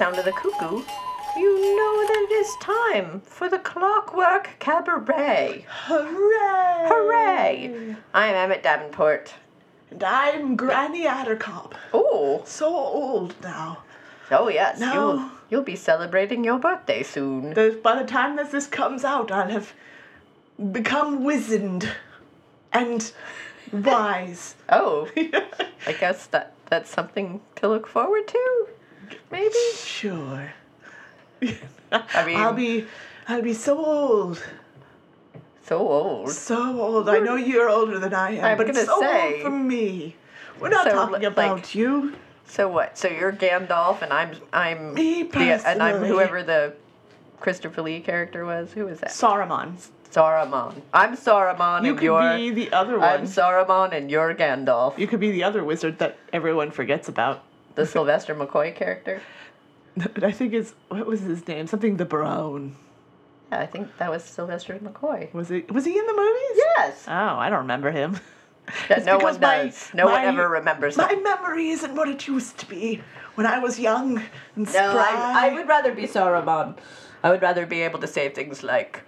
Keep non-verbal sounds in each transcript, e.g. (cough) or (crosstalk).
Sound of the cuckoo, you know that it is time for the Clockwork Cabaret. Hooray! Hooray! I'm Emmett Davenport. And I'm Granny Attercop. Oh, So old now. oh yes, No. you'll, you'll be celebrating your birthday soon. By the time that this comes out, I'll have become wizened and (laughs) wise. Oh, (laughs) I guess that that's something to look forward to. Maybe. Sure. (laughs) I mean, I'll be, I'll be so old, so old. so old. I know you're older than I am, I'm but gonna so say- old for me. We're not So, talking like- about you. So what? So you're Gandalf, and I'm I'm Me the, and I'm whoever the Christopher Lee character was. Who was that? Saruman. Saruman. I'm Saruman, You and could you're be the other one. I'm. Saruman, and you're Gandalf. You could be the other wizard that everyone forgets about. The Sylvester McCoy character. (laughs) I think it's what was his name? Something the Brown. Yeah, I think that was Sylvester McCoy. Was he? Was he in the movies? Yes. Oh, I don't remember him. (laughs) That no one my- does. No one ever remembers My that. memory isn't what it used to be when I was young and No, spry. I, I would rather be Saruman. I would rather be able to say things like,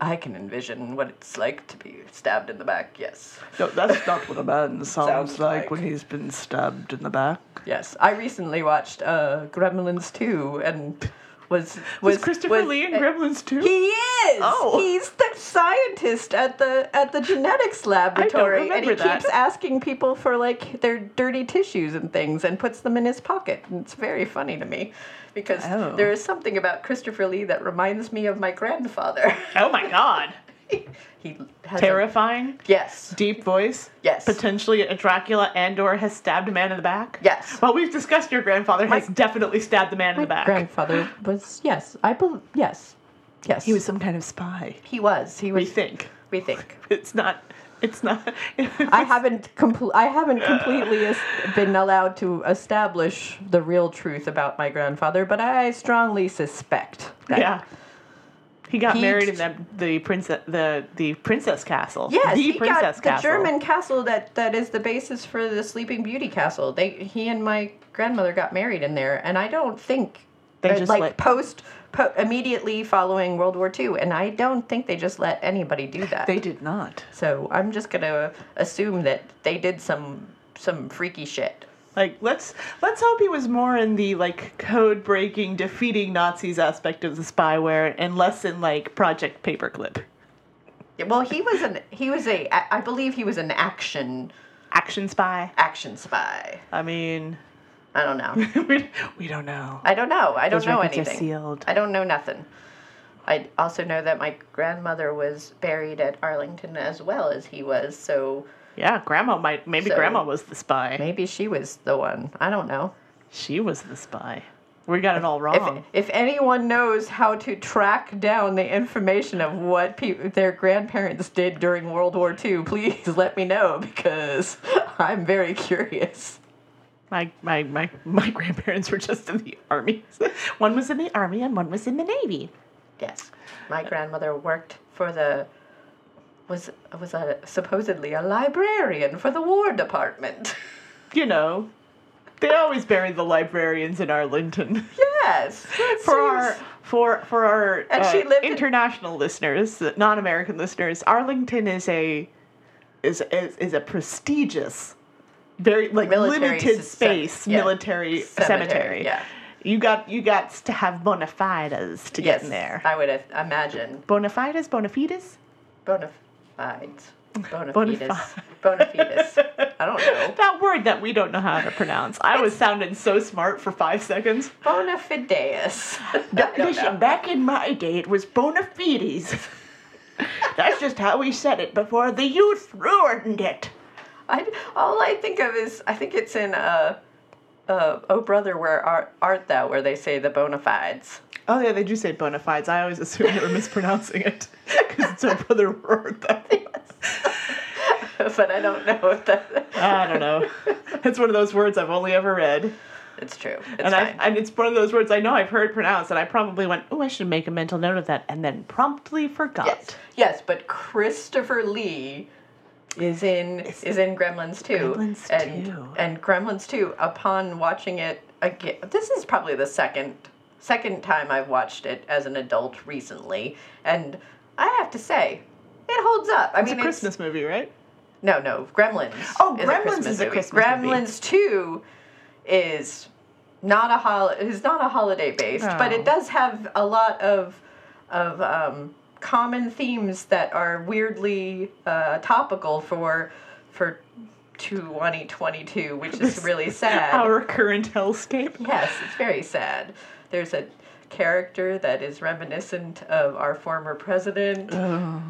I can envision what it's like to be stabbed in the back. Yes. No, that's not what a man (laughs) sounds, Sounds like, like. when he's been stabbed in the back. Yes. I recently watched uh, Gremlins 2 and was. Was, Christopher Lee in uh, Gremlins too? He is. Oh. He's the scientist at the at the genetics (laughs) laboratory, and he that. keeps asking people for like their dirty tissues and things, and puts them in his pocket. And it's very funny to me because Oh. there is something about Christopher Lee that reminds me of my grandfather. oh my god. (laughs) he has a- Terrifying. yes. Deep voice. Yes. Potentially a Dracula and or has stabbed a man in the back. Yes. Well, we've discussed your grandfather has definitely stabbed the man in the back. grandfather was yes. I believe yes. Yes. he was some kind of spy. He was. He was. We think. We (laughs) think. It's not. It's not. (laughs) I haven't compl- I haven't completely es- been allowed to establish the real truth about my grandfather, but I strongly suspect that. Yeah. He got He- married in the the princess the the princess castle. Yes, the he princess got the. German castle that, that is the basis for the Sleeping Beauty castle. They he and my grandmother got married in there, and I don't think They uh, just like let- post, po- immediately following World War II, and I don't think they just let anybody do that. They did not. so I'm just gonna assume that they did some some freaky shit. Like let's let's hope he was more in the like code breaking, defeating Nazis aspect of the spyware, and less in like Project Paperclip. Well, he was an he was a I believe he was an action Action spy. action spy. I mean, I don't know. (laughs) we, we don't know. I don't know. I don't Those know records are anything. sealed. I don't know nothing. I also know that my grandmother was buried at Arlington as well as he was, so Yeah, Grandma might. Maybe So- Grandma was the spy. maybe she was the one. I don't know. She was the spy. We got it all If, wrong. if anyone knows how to track down the information of what pe- their grandparents did during World War II, please (laughs) let me know because (laughs) I'm very curious. My, my my my grandparents were just in the army. (laughs) one was in the army and one was in the navy. Yes, my grandmother worked for the was was a supposedly a librarian for the War Department. (laughs) You know, they always bury the librarians in Arlington. yes, (laughs) for our for for our And uh, she lived in- international listeners, non-American listeners, Arlington is a is is, is a prestigious, very like Military limited ce- space yeah. military cemetery. Yeah. You got you got to have bona fides to yes, get in there. I would imagine Bona fides, bona fides. bona fides. Bona fides. Bona fides. I don't know. (laughs) That word that we don't know how to pronounce. I was sounding so smart for five seconds. Bona fides. (laughs) I. Listen, back in my day, it was bona fides. (laughs) That's just how we said it before the youth ruined it. I, all I think of is I think it's in uh, uh, Oh Brother, Where Art, art Thou, where they say the bona fides. Oh yeah, they do say bona fides. I always assumed they were mispronouncing it because it's our brother word. That (laughs) but I don't know if that. I don't know. It's one of those words I've only ever read, It's true. It's and I and it's one of those words I know I've heard pronounced, and I probably went, "Oh, I should make a mental note of that," and then promptly forgot. yes, yes, but Christopher Lee is in is in Gremlins 2. Gremlins and, 2. And Gremlins 2, upon watching it again, this is probably the second second time I've watched it as an adult recently, and I have to say, it holds up. I It's mean, a Christmas movie, right? No, no, Gremlins. Oh, is Gremlins a is a movie. Christmas movie. Gremlins Two is not a hol- is not a holiday based, but Oh. it does have a lot of of um, common themes that are weirdly uh, topical for for 2022, which is really sad. (laughs) Our current hellscape. Yes, it's very sad. There's a character that is reminiscent of our former president. Oh.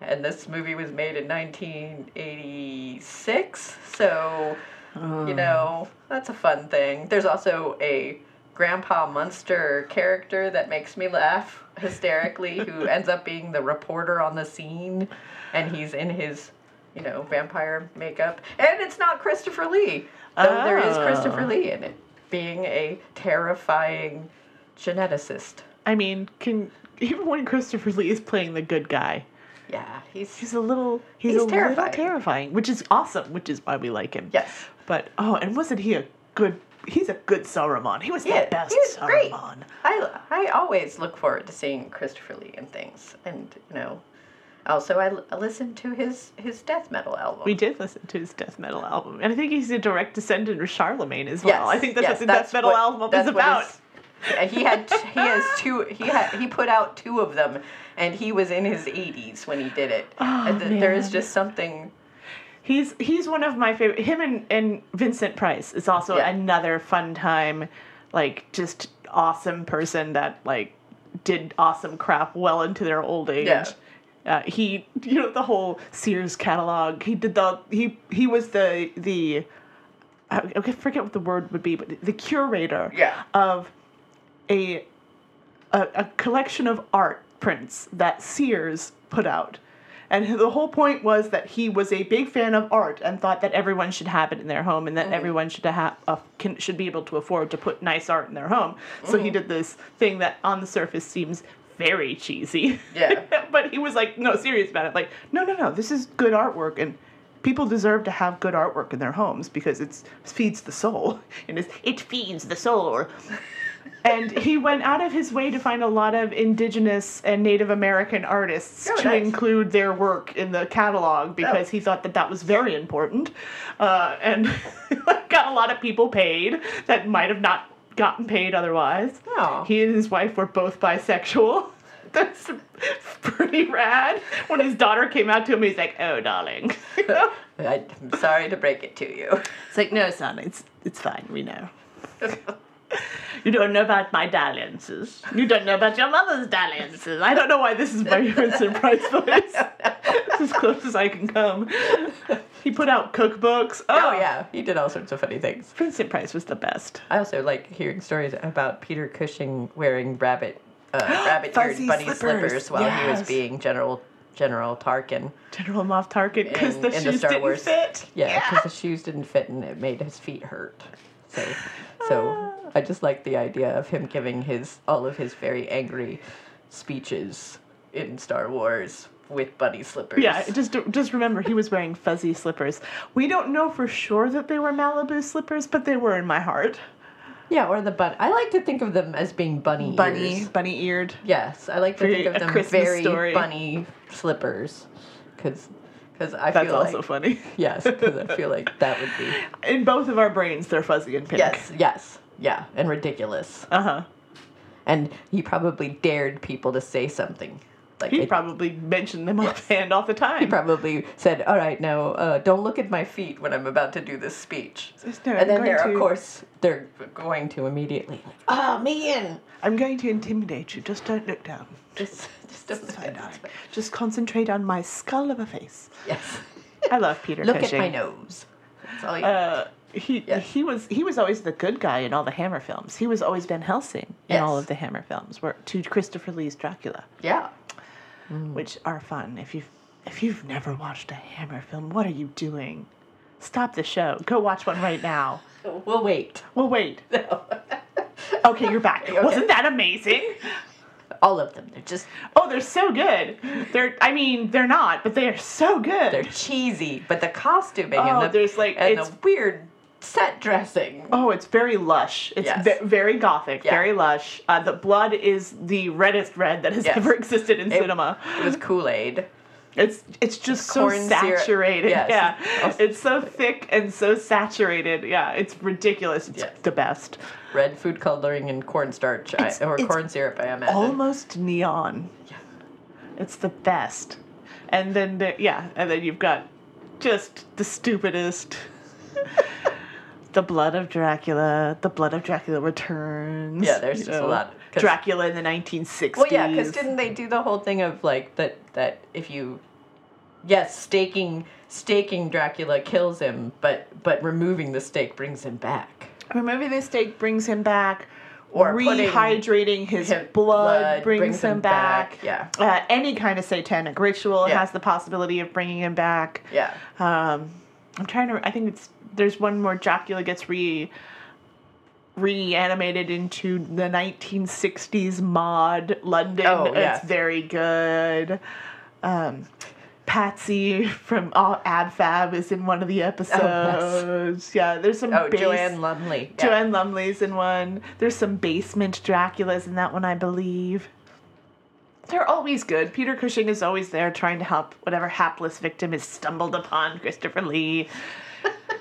And this movie was made in 1986, so, you oh. know, that's a fun thing. There's also a Grandpa Munster character that makes me laugh hysterically who (laughs) ends up being the reporter on the scene, and he's in his, you know, vampire makeup. And it's not Christopher Lee, though there is Christopher Oh. Lee in it, being a terrifying geneticist. I mean, can even when Christopher Lee is playing the good guy, Yeah, he's he's a little he's, He's a terrifying. little terrifying, which is awesome, which is why we like him. yes. But oh, and wasn't he a good? He's a good Saruman. He was Yeah, the best he was great. I I always look forward to seeing Christopher Lee in things, and you know, also I, l- I listened to his his death metal album. We did listen to his death metal album, and I think he's a direct descendant of Charlemagne as well. Yes, I think that's yes, what the death metal what- album that's is about. He had he has (laughs) two he had he put out two of them, and he was in his 80s when he did it. Oh, th- there is just something. He's he's one of my favorite. Him and, and Vincent Price is also Yeah. another fun time, like just awesome person that like did awesome crap well into their old age. Yeah. Uh, he (laughs) you know the whole Sears catalog. He did the he he was the the I forget what the word would be, but the curator Yeah. of a, a a collection of art prints that Sears put out. And the whole point was that he was a big fan of art and thought that everyone should have it in their home and that everyone should have uh, can, should be able to afford to put nice art in their home. So he did this thing that on the surface seems very cheesy. Yeah. (laughs) but he was like no serious about it. Like no no no this is good artwork and people deserve to have good artwork in their homes because it feeds the soul (laughs) and it's, it feeds the soul (laughs) and he went out of his way to find a lot of indigenous and native american artists Oh, to nice. include their work in the catalog because Oh. he thought that that was very important uh, and got a lot of people paid that might have not gotten paid otherwise Oh. he and his wife were both bisexual (laughs) that's pretty rad when his daughter came out to him he's like oh darling (laughs) (laughs) I'm sorry to break it to you. It's like, no, son, it's it's fine. We know. You don't know about my dalliances. You don't know about your mother's dalliances. I don't know why this is my Vincent Price voice. it's as close as I can come. He put out cookbooks. Oh, Oh yeah, he did all sorts of funny things. Vincent Price was the best. I also like hearing stories about Peter Cushing wearing rabbit uh, (gasps) rabbit-eared bunny slippers, slippers, while he was being General General Tarkin. General Moff Tarkin because the in shoes Star didn't Wars. fit. Yeah, because the shoes didn't fit and it made his feet hurt. So, so I just like the idea of him giving his all of his very angry speeches in Star Wars with bunny slippers. Yeah, just just remember he was wearing fuzzy slippers. We don't know for sure that they were Malibu slippers, but they were in my heart. yeah, or the bun. I like to think of them as being bunny Bunny, ears. bunny eared. Yes, I like to think of them Christmas very story. bunny slippers, because I That's feel also like funny. yes, because I feel like that would be In both of our brains, they're fuzzy and pink. yes, yes, Yeah, and ridiculous. Uh huh. And he probably dared people to say something. Like He it- probably mentioned them offhand all the time. he probably said, "All right, now uh, don't look at my feet when I'm about to do this speech." No, and then they're, to- of course, they're going to immediately like, "Oh man, I'm going to intimidate you. Just don't look down. (laughs) just, just don't look me." Just concentrate on my skull of a face. Yes, I love Peter look Cushing. at my nose. That's all you. Uh, he Yeah. he was he was always the good guy in all the Hammer films. He was always Van Helsing in all of the Hammer films. Where to Christopher Lee's Dracula, yeah, mm. which are fun. If you've if you've never watched a Hammer film, what are you doing? Stop the show. Go watch one right now. (laughs) we'll wait. We'll wait. (laughs) Okay, you're back. Wasn't that amazing? All of them. They're just Oh, they're so good. They're I mean, they're not, but they are so good. they're cheesy, but the costuming Oh, and the there's, like, and it's- the weird set dressing. Oh, it's very lush. It's Yes. ve- very gothic, Yeah. very lush. Uh, the blood is the reddest red that has Yes. ever existed in It- cinema. It was Kool Aid. It's it's just so saturated. Yes. Yeah, Oh. it's so thick and so saturated. Yeah, it's ridiculous. It's Yes. the best. Red food coloring and cornstarch, I, or it's corn syrup, I imagine. Almost neon. It's the best. And then the, yeah, and then you've got just the stupidest. (laughs) the blood of Dracula. The blood of Dracula returns. Yeah, there's just a lot. Dracula in the 1960s. Well, yeah, because didn't they do the whole thing of like that? That if you, yes, staking staking Dracula kills him, but but removing the stake brings him back. removing the stake brings him back. Or rehydrating his his blood, blood brings, brings him him back. back, yeah. Uh, any kind of satanic ritual Yeah. has the possibility of bringing him back. Yeah, Um, I'm trying to. I think it's there's one more Dracula gets re reanimated into the 1960s mod London. Oh, yes. It's very good. Um, Patsy (laughs) from AbFab is in one of the episodes. Oh, Yeah, there's some. Oh, base- Joanne Lumley. Yeah. Joanne Lumley's in one. There's some basement Draculas in that one, I believe. They're always good. Peter Cushing is always there trying to help whatever hapless victim is stumbled upon Christopher Lee. (laughs)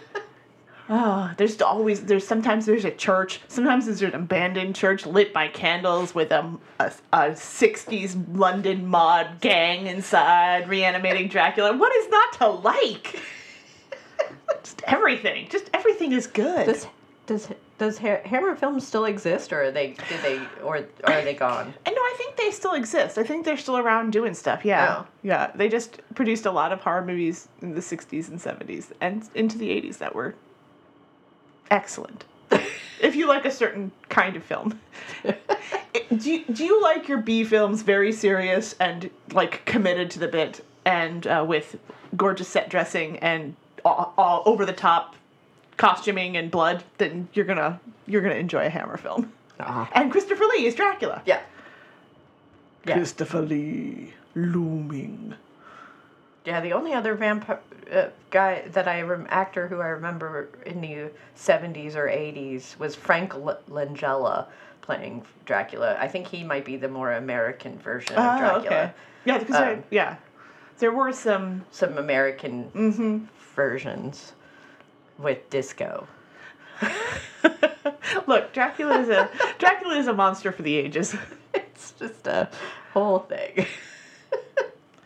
Oh, there's always there's sometimes there's a church, sometimes there's an abandoned church lit by candles with a, a, a 60s London mod gang inside reanimating Dracula. What is not to like? (laughs) Just everything. Just everything is good. Does does does Ha- Hammer Films still exist, or are they did they or, or are they gone? And (laughs) no, I think they still exist. I think they're still around doing stuff. Yeah. Oh. Yeah. They just produced a lot of horror movies in the 60s and 70s and into the 80s that were excellent. if you like a certain kind of film. (laughs) Do, you, do you like your B films very serious and like committed to the bit and uh, with gorgeous set dressing and all, all over the top costuming and blood? Then you're gonna you're gonna enjoy a Hammer film. Ah. And Christopher Lee is Dracula. Yeah. Yeah. Christopher Lee looming. Yeah, the only other vampire uh, guy that I rem- actor who I remember in the seventies or eighties was Frank L- Langella playing Dracula. I think he might be the more American version of Oh, Dracula. okay. Yeah, because I- Um, yeah, there were some. Some American Mm-hmm. versions with disco. (laughs) Look, Dracula is a Dracula is a monster for the ages. (laughs) It's just a whole thing.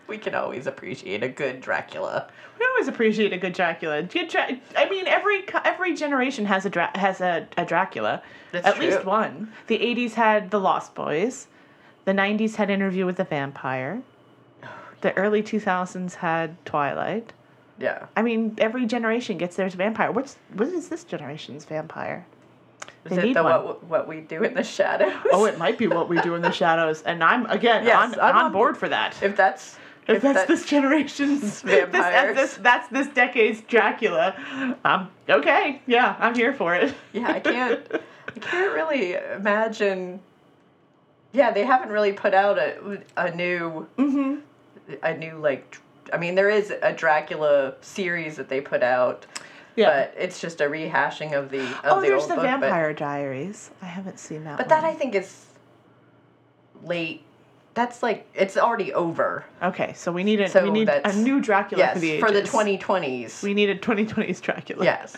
We can always appreciate a good Dracula. We always appreciate a good Dracula. Good Dra- I mean, every every generation has a Dra- has a, a Dracula. That's At true. least one. The '80s had The Lost Boys. The '90s had Interview with the Vampire. (sighs) The early 2000s had Twilight. Yeah. I mean, every generation gets theirs vampire. What's what is this generation's vampire? Is They it the what, what we do in the shadows? Oh, it might be what we do in the shadows, and I'm again (laughs) Yes, on, I'm on on board for that. If that's If, that's that- this generation's (laughs) Vampires. This, that's, this, that's this decade's Dracula, um, okay, yeah, I'm here for it. Yeah, I can't. I can't really imagine. Yeah, they haven't really put out a a new hmm a new like. I mean, there is a Dracula series that they put out, Yeah. but it's just a rehashing of the of oh, the there's old the book. but- Vampire Diaries. I haven't seen that. But, that I think is late that's like it's already over. Okay, so we need a so we need a new Dracula yes, for the ages. for the 2020s. We need a 2020s Dracula. Yes.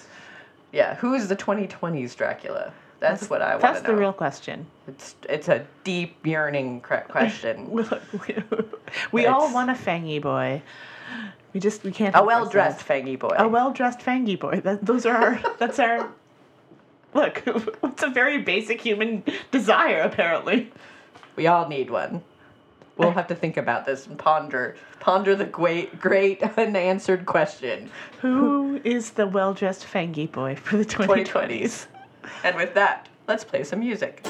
Yeah, who's the 2020s Dracula? That's, that's what I want to know. That's the real question. It's it's a deep yearning question. (laughs) (laughs) we all want a fangy boy. We just we can't. A well dressed fangy boy. A well dressed fangy boy. That, those are our. that's our. (laughs) Look, it's a very basic human desire. Apparently, we all need one. We'll have to think about this and ponder ponder the great great unanswered question. Who is the well dressed fangy boy for the 2020s? 2020s? And with that, let's play some music.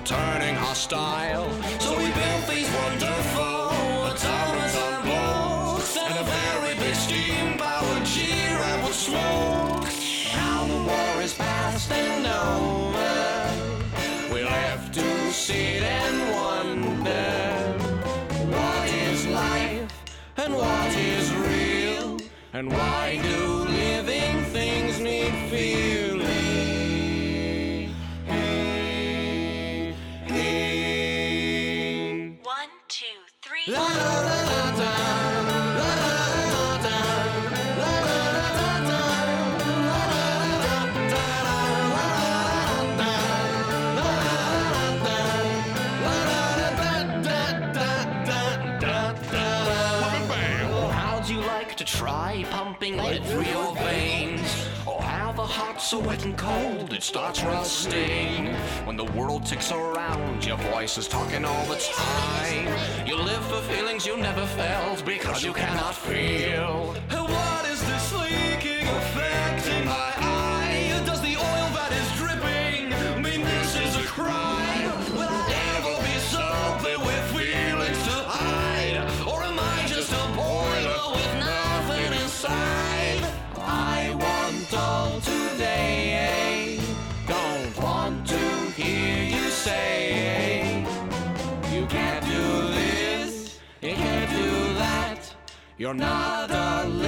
for turning hostile. So we built these wonderful towers and blocks and a very big steam powered G-Ram with smoke. Now the war is past and over. We left to sit and wonder what is life and what is real and why do living things need fear? so wet and cold it starts rusting. When the world ticks around, your voice is talking all the time. You live for feelings you never felt because you cannot feel. You're not alone.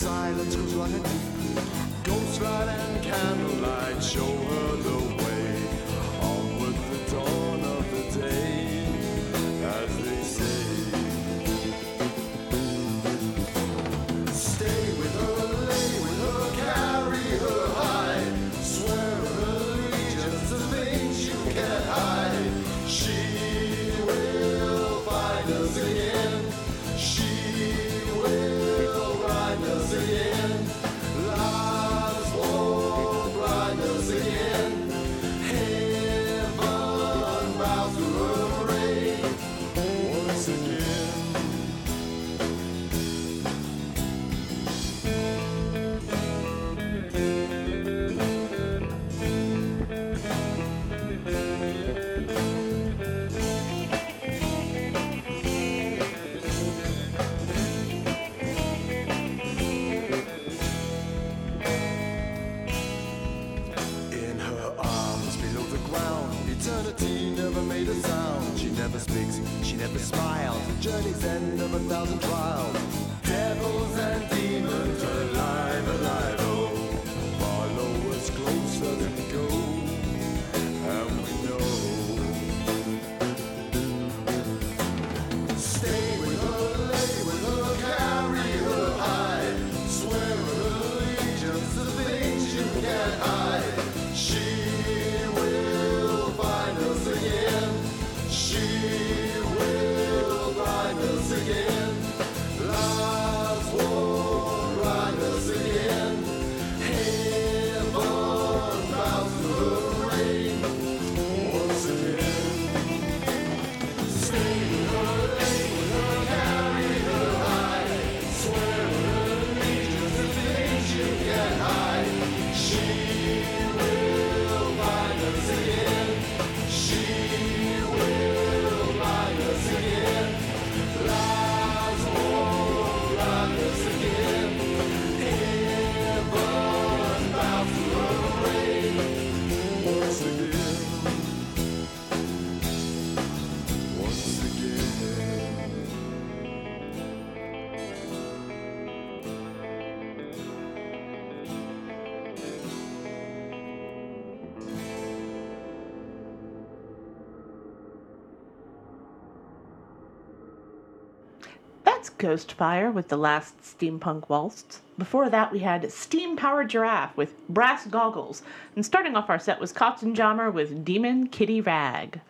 silence was like a That's Ghostfire with the last steampunk waltz. Before that, we had Steam Powered Giraffe with Brass Goggles. And starting off our set was Cotton Jammer with Demon Kitty Rag.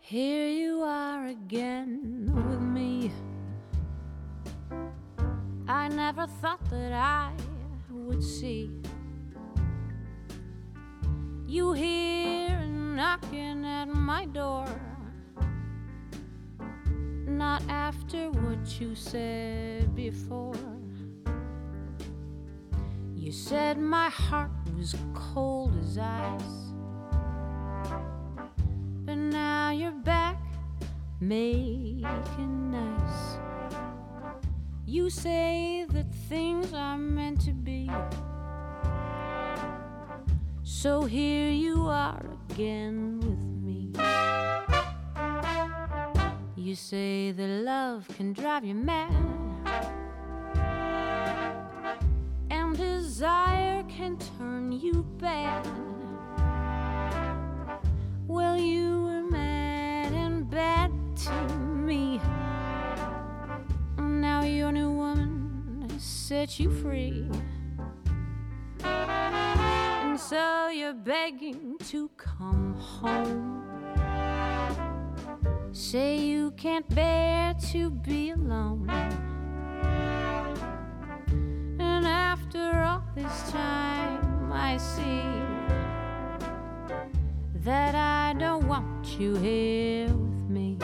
Here you are again with me. I never thought that I would see you here knocking at my door. Not after what you said before. You said my heart was cold as ice. But now you're back, making nice. You say that things are meant to be. So here you are again with me. You say that love can drive you mad. And desire can turn you bad. Well, you were mad and bad to me. Now your new woman has set you free. And so you're begging to come home. Say you can't bear to be alone. And after all this time, I see that I don't want you here with me.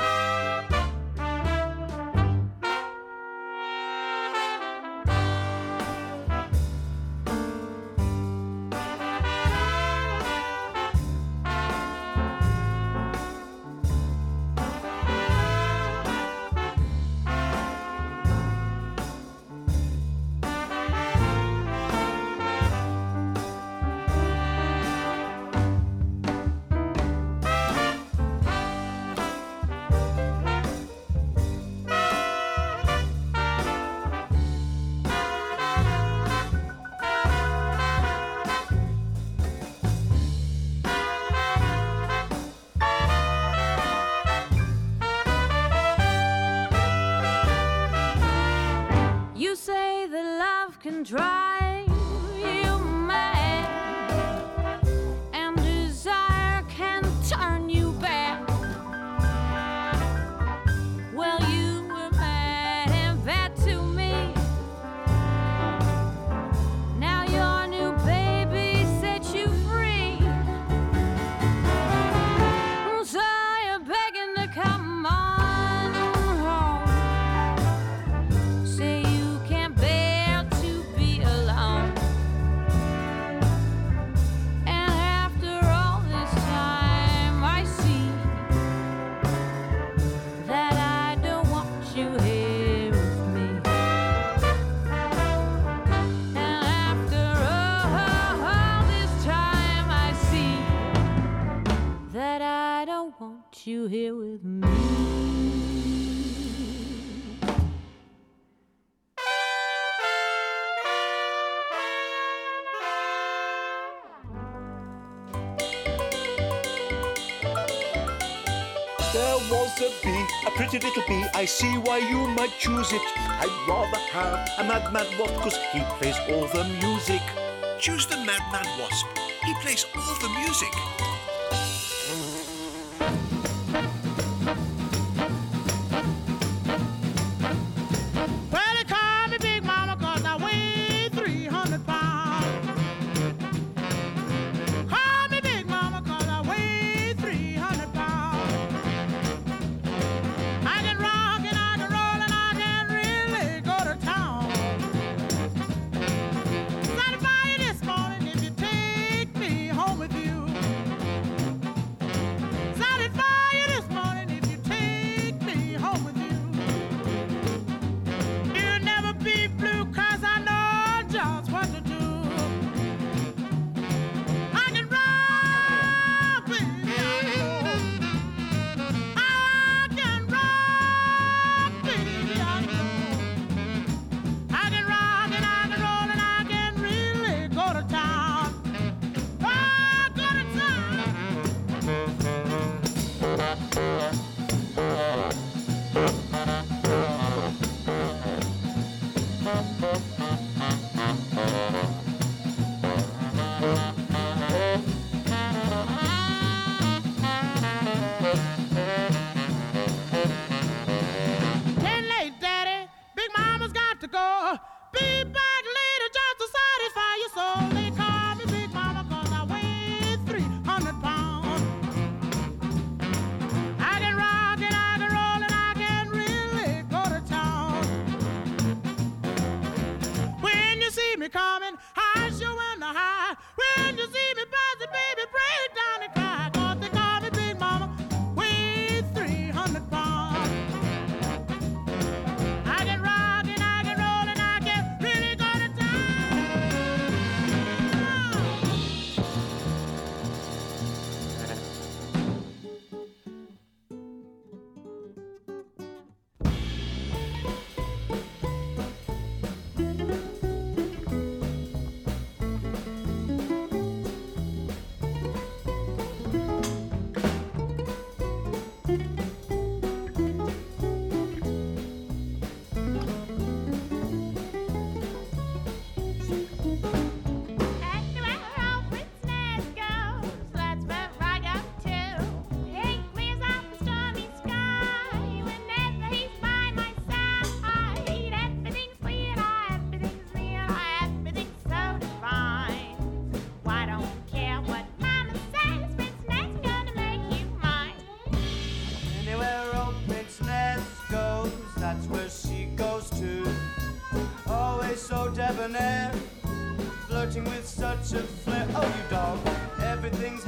a bee, a pretty little bee. I see why you might choose it. I'd rather have a madman wasp, cause he plays all the music. Choose the madman wasp. He plays all the music.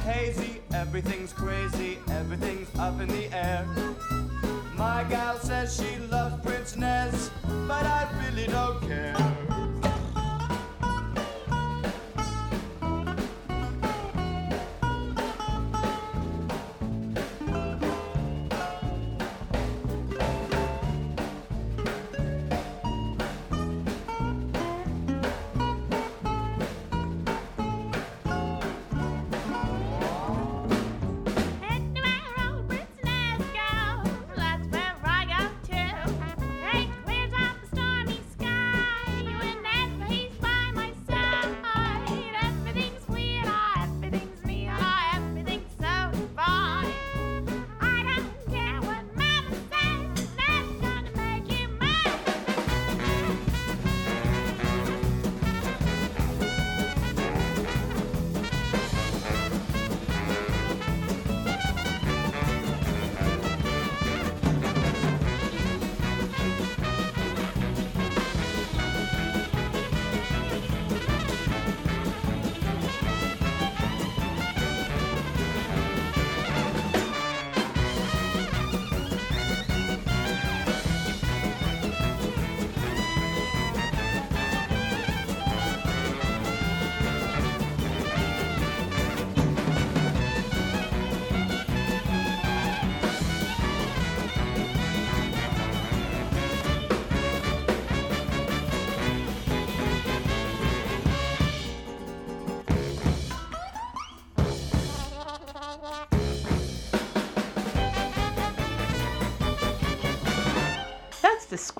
hazy, everything's crazy.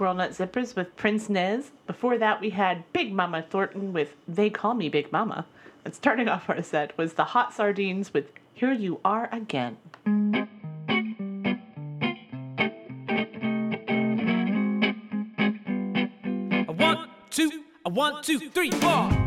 Squirrel Nut Zippers with Prince Nez. Before that, we had Big Mama Thornton with They Call Me Big Mama. And starting off our set was the Hot Sardines with Here You Are Again. One, two, one, two, three, four.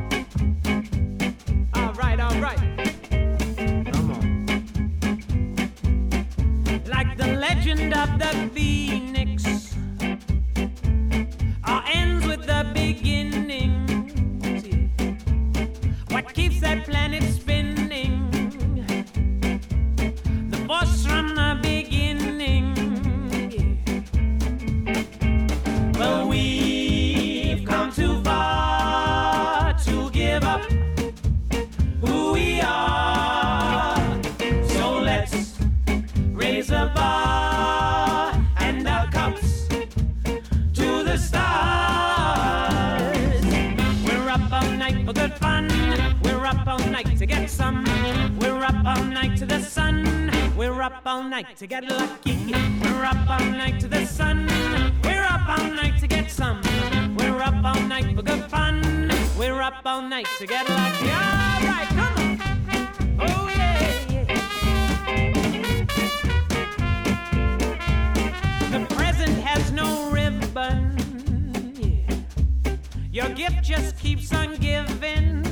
Your gift just keeps on giving.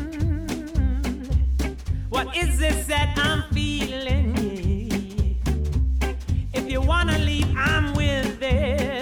What is this that I'm feeling? If you wanna leave, I'm with it.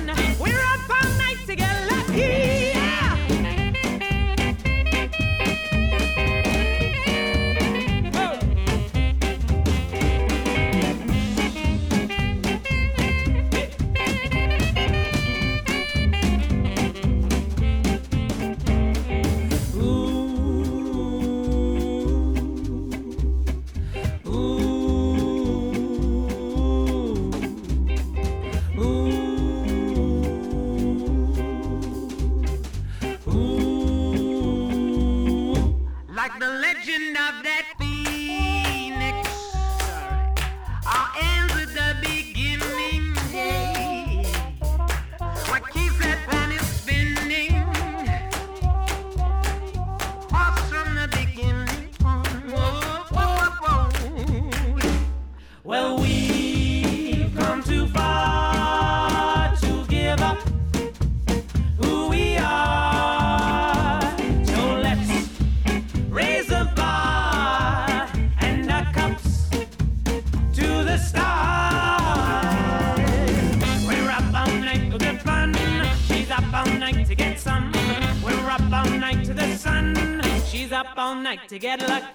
to get lucky.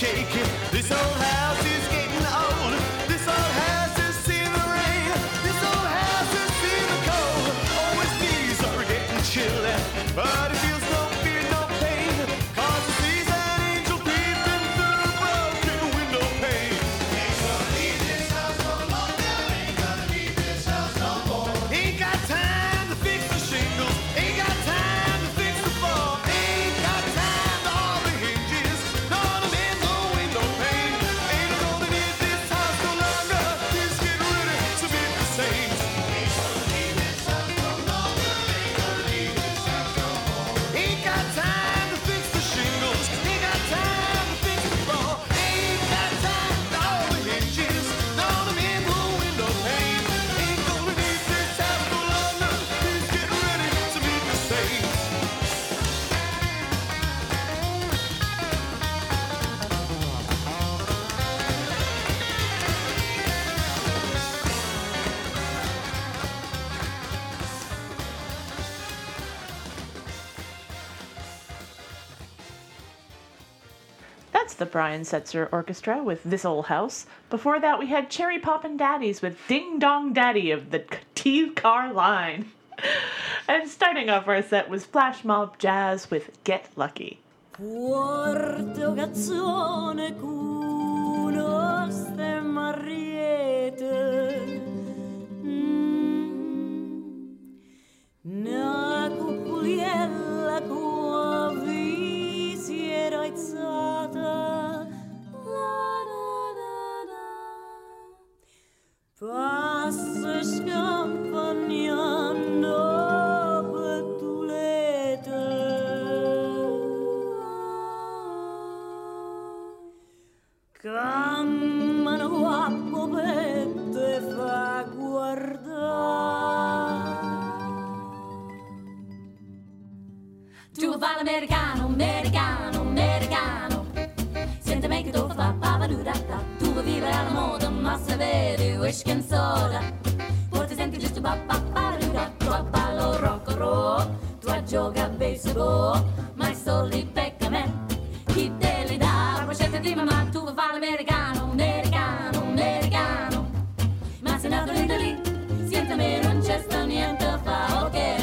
shake it. the Brian Setzer Orchestra with This Old House. Before that, we had Cherry Poppin' Daddies with Ding Dong Daddy of the D-Car Line. (laughs) and starting off our set was Flash Mob Jazz with Get Lucky. No Passa scampagnando petulete Cammano a popette fa guardare. Tu vai americano, americano, americano. Sente me che tu fa pavarurata lungo vive alla moda, ma se vedi wish can soda, poi ti senti giusto pappaparida, a ballo rock and roll, tu a gioca a baseball, ma i soldi pecca me, chi te li dà? La crocetta di mamma, tu vuoi fare l'americano, americano, americano, ma se nato lì da lì, senza me non c'è sta niente a fare, ok?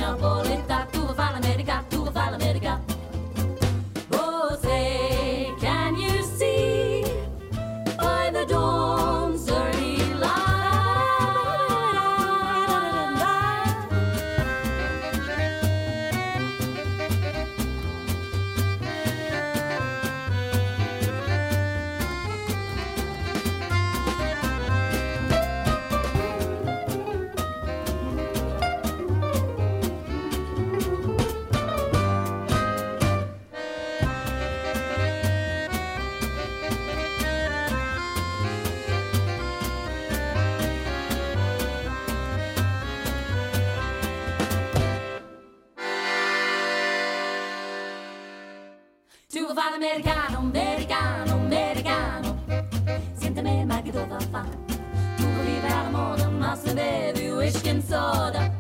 Se bevi whisky and soda.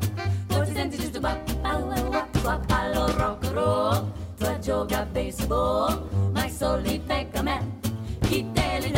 Poi ti senti giusto ballo, rock roll. Tu gioca a baseball, ma i soldi pecca a me. Chi te li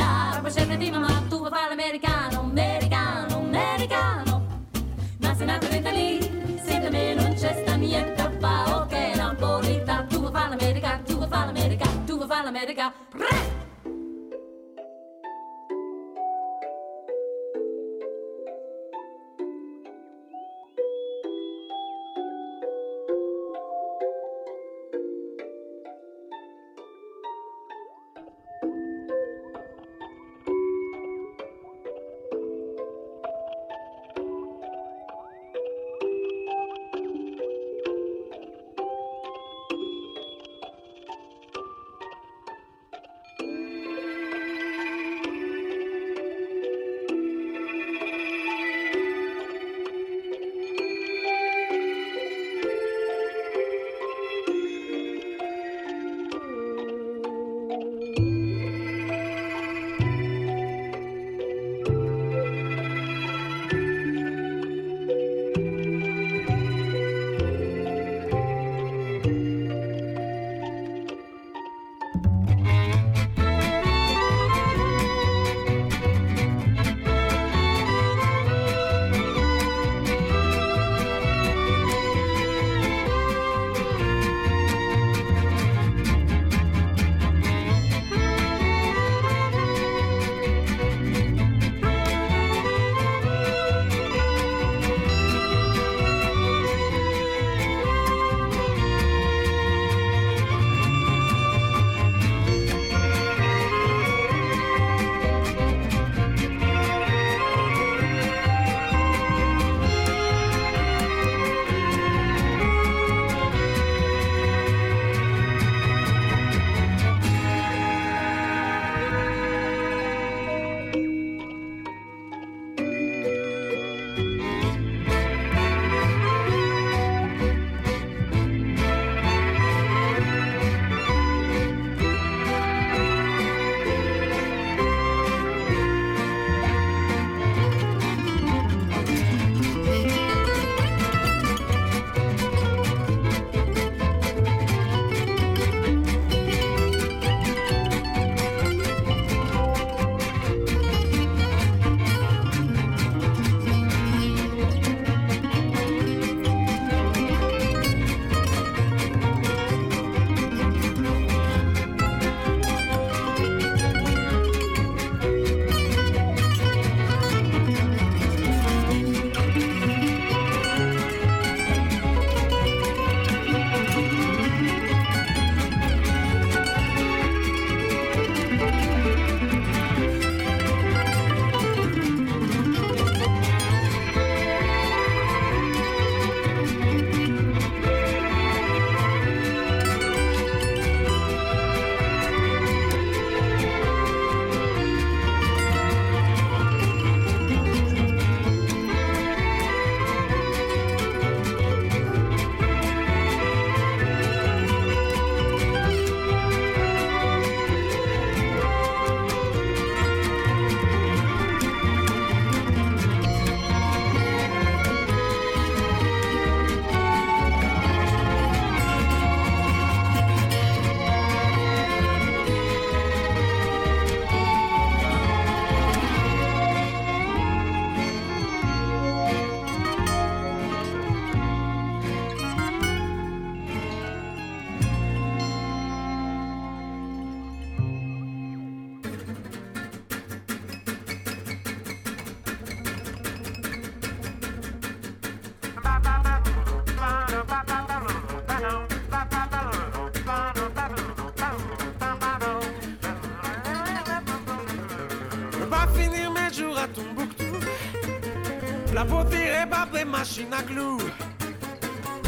machines à clous.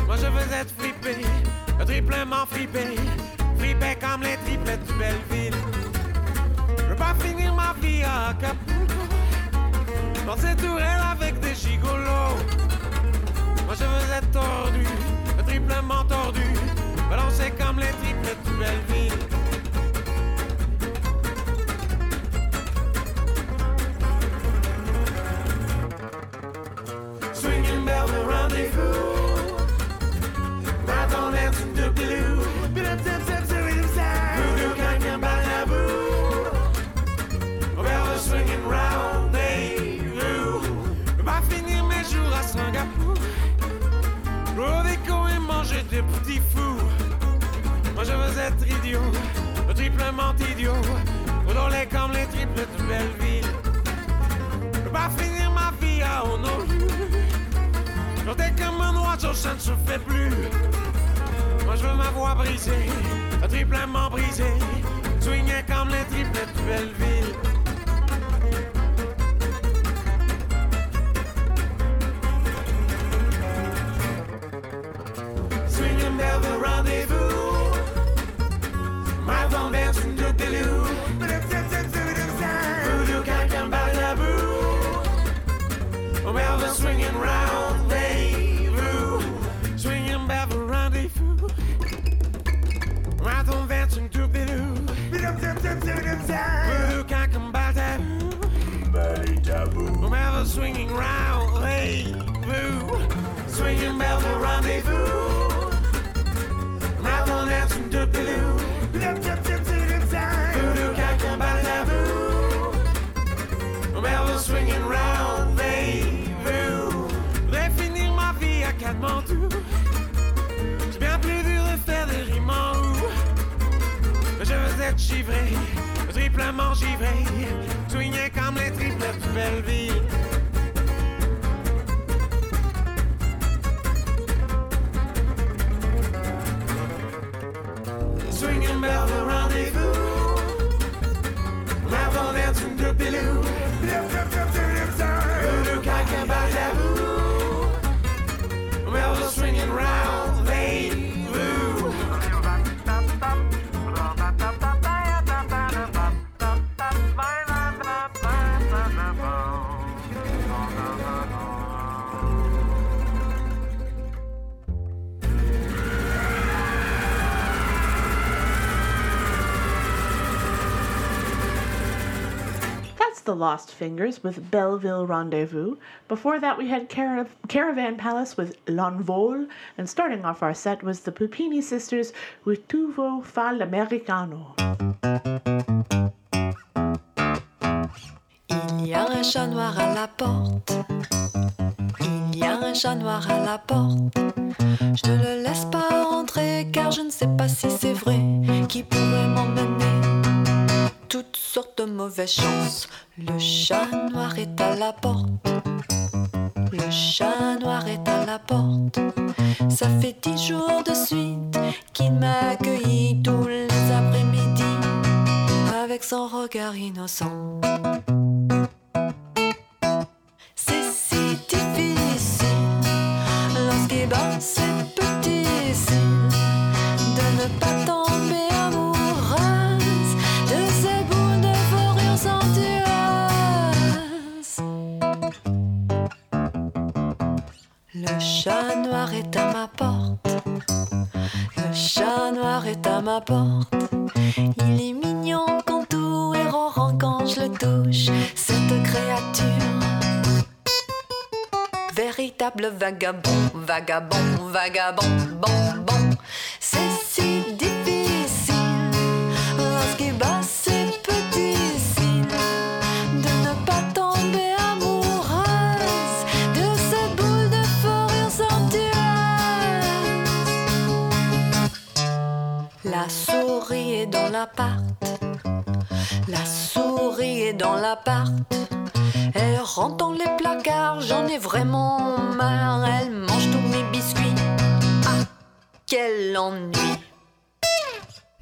Moi je veux être flippé, triplement flippé, flippé comme les triplettes de Belleville. Je veux pas finir ma vie à Acapulco, dans ces tourelles avec des gigolos. Moi je veux être tordu, triplement tordu, balancé comme les triplettes de Belleville. Triplement idiot. Relais comme les triples de Belleville. Je pas finir ma vie à Honolulu. T'es comme un oiseau, ça ne se fait plus. Moi je veux ma voix brisée, triplement brisée. Swinging comme les triples de Belleville. Lost Fingers with Belleville Rendezvous. Before that, we had Cara- Caravan Palace with L'Envol. And starting off our set was the Puppini Sisters with Tu vuò fà l'americano. Il y a un chat noir à la porte. Il y a un chat noir à la porte. Je ne le laisse pas rentrer car je ne sais pas si c'est vrai qui pourrait m'emmener. Toutes sortes de mauvaises chances. Le chat noir est à la porte. Le chat noir est à la porte. Ça fait dix jours de suite qu'il m'a accueilli tous les après-midi avec son regard innocent. Noir est à ma porte. Le chat noir est à ma porte. Il est mignon quand tout est ronron quand je le touche. Cette créature véritable vagabond, vagabond, vagabond, bon, dans l'appart, la souris est dans l'appart. Elle rentre dans les placards, j'en ai vraiment marre. Elle mange tous mes biscuits. Ah, quel ennui!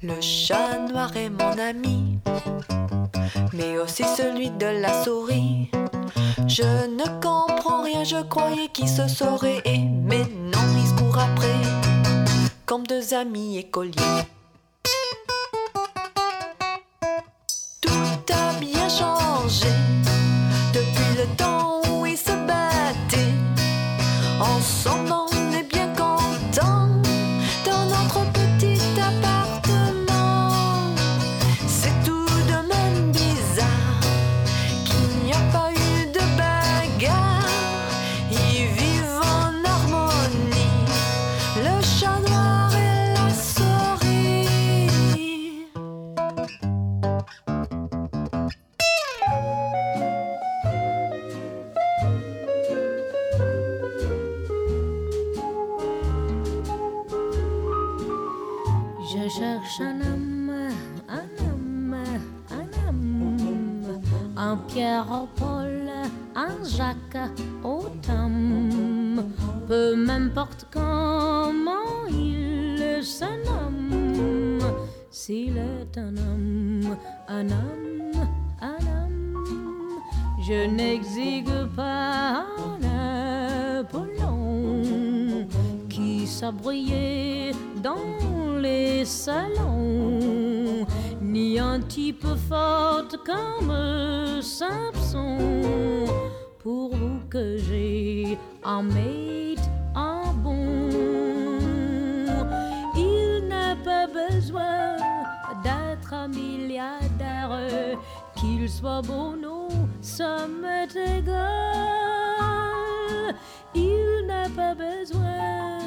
Le chat noir est mon ami, mais aussi celui de la souris. Je ne comprends rien, je croyais qu'ils se sauraient aimer. Non, ils se courent après, comme deux amis écoliers. Depuis le temps où ils se battaient. Ensemble, au Paul, un Jacques au Tom, peu m'importe comment il se nomme, s'il est un homme, un homme, un homme, je n'exigue pas un Apollon qui s'abrillait dans les salons, ni un type fort comme Samson. Pour vous que j'ai un mate, un bon, il n'a pas besoin d'être un milliardaire, qu'il soit beau, non, ça m'est égal. Il n'a pas besoin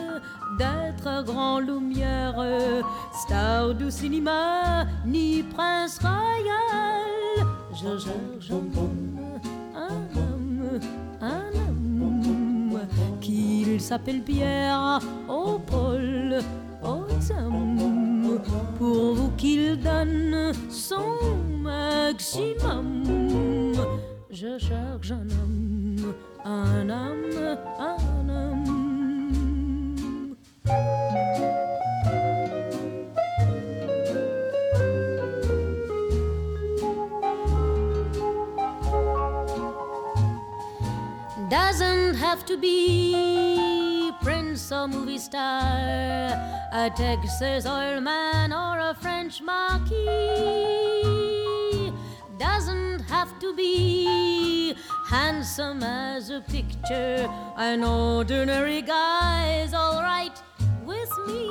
d'être grand lumière, star du cinéma, ni prince royal. Je un homme, un homme, un homme, qu'il s'appelle Pierre, au Paul, au Tom, pour vous qu'il donne son maximum. Je cherche un homme, un homme, un homme. Doesn't have to be prince or movie star, a Texas oil man or a French marquis. Doesn't have to be handsome as a picture, an ordinary guy's alright with me.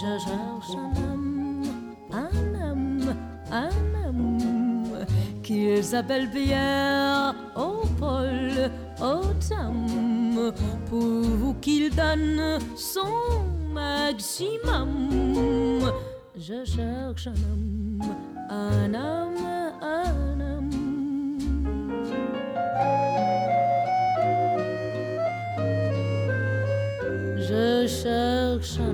Je cherche un homme, un homme, un homme, qu'il s'appelle Pierre, au Paul, au Tom, pour vous qu'il donne son maximum. Je cherche un homme, un homme, un homme. Je cherche un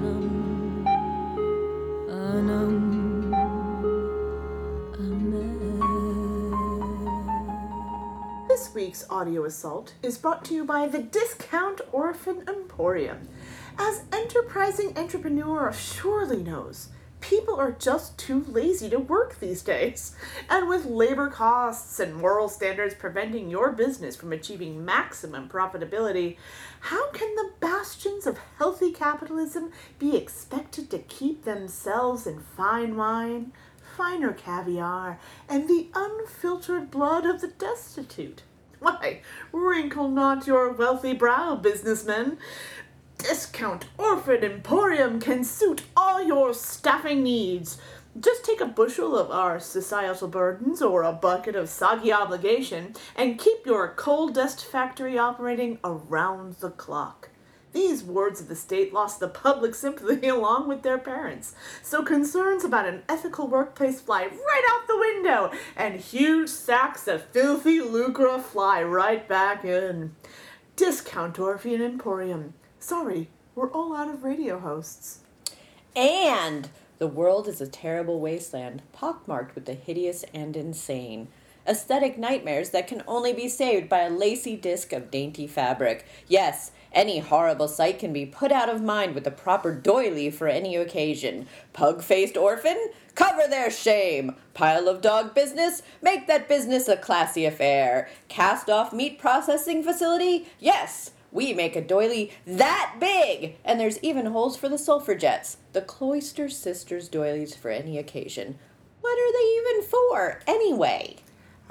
Week's audio assault is brought to you by the Discount Orphan Emporium. As enterprising entrepreneur surely knows, people are just too lazy to work these days. And with labor costs and moral standards preventing your business from achieving maximum profitability, how can the bastions of healthy capitalism be expected to keep themselves in fine wine, finer caviar, and the unfiltered blood of the destitute? Why, wrinkle not your wealthy brow, businessmen. Discount Orphan Emporium can suit all your staffing needs. Just take a bushel of our societal burdens or a bucket of soggy obligation and keep your coal dust factory operating around the clock. These wards of the state lost the public sympathy (laughs) along with their parents, so concerns about an ethical workplace fly right out the window, and huge sacks of filthy lucre fly right back in. Discount Orphan Emporium. Sorry, we're all out of radio hosts. And the world is a terrible wasteland, pockmarked with the hideous and insane. Aesthetic nightmares that can only be saved by a lacy disc of dainty fabric. Yes, any horrible sight can be put out of mind with the proper doily for any occasion. Pug faced orphan? Cover their shame. Pile of dog business? Make that business a classy affair. Cast off meat processing facility? Yes! We make a doily that big! And there's even holes for the sulfur jets. The Cloister Sisters doilies for any occasion. What are they even for, anyway?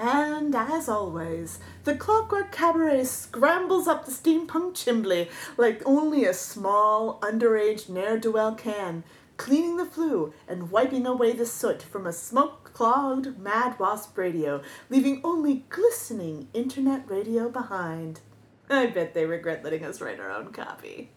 And as always, the Clockwork Cabaret scrambles up the steampunk chimbley like only a small, underage ne'er do well can, cleaning the flue and wiping away the soot from a smoke clogged Mad Wasp radio, leaving only glistening internet radio behind. I bet they regret letting us write our own copy.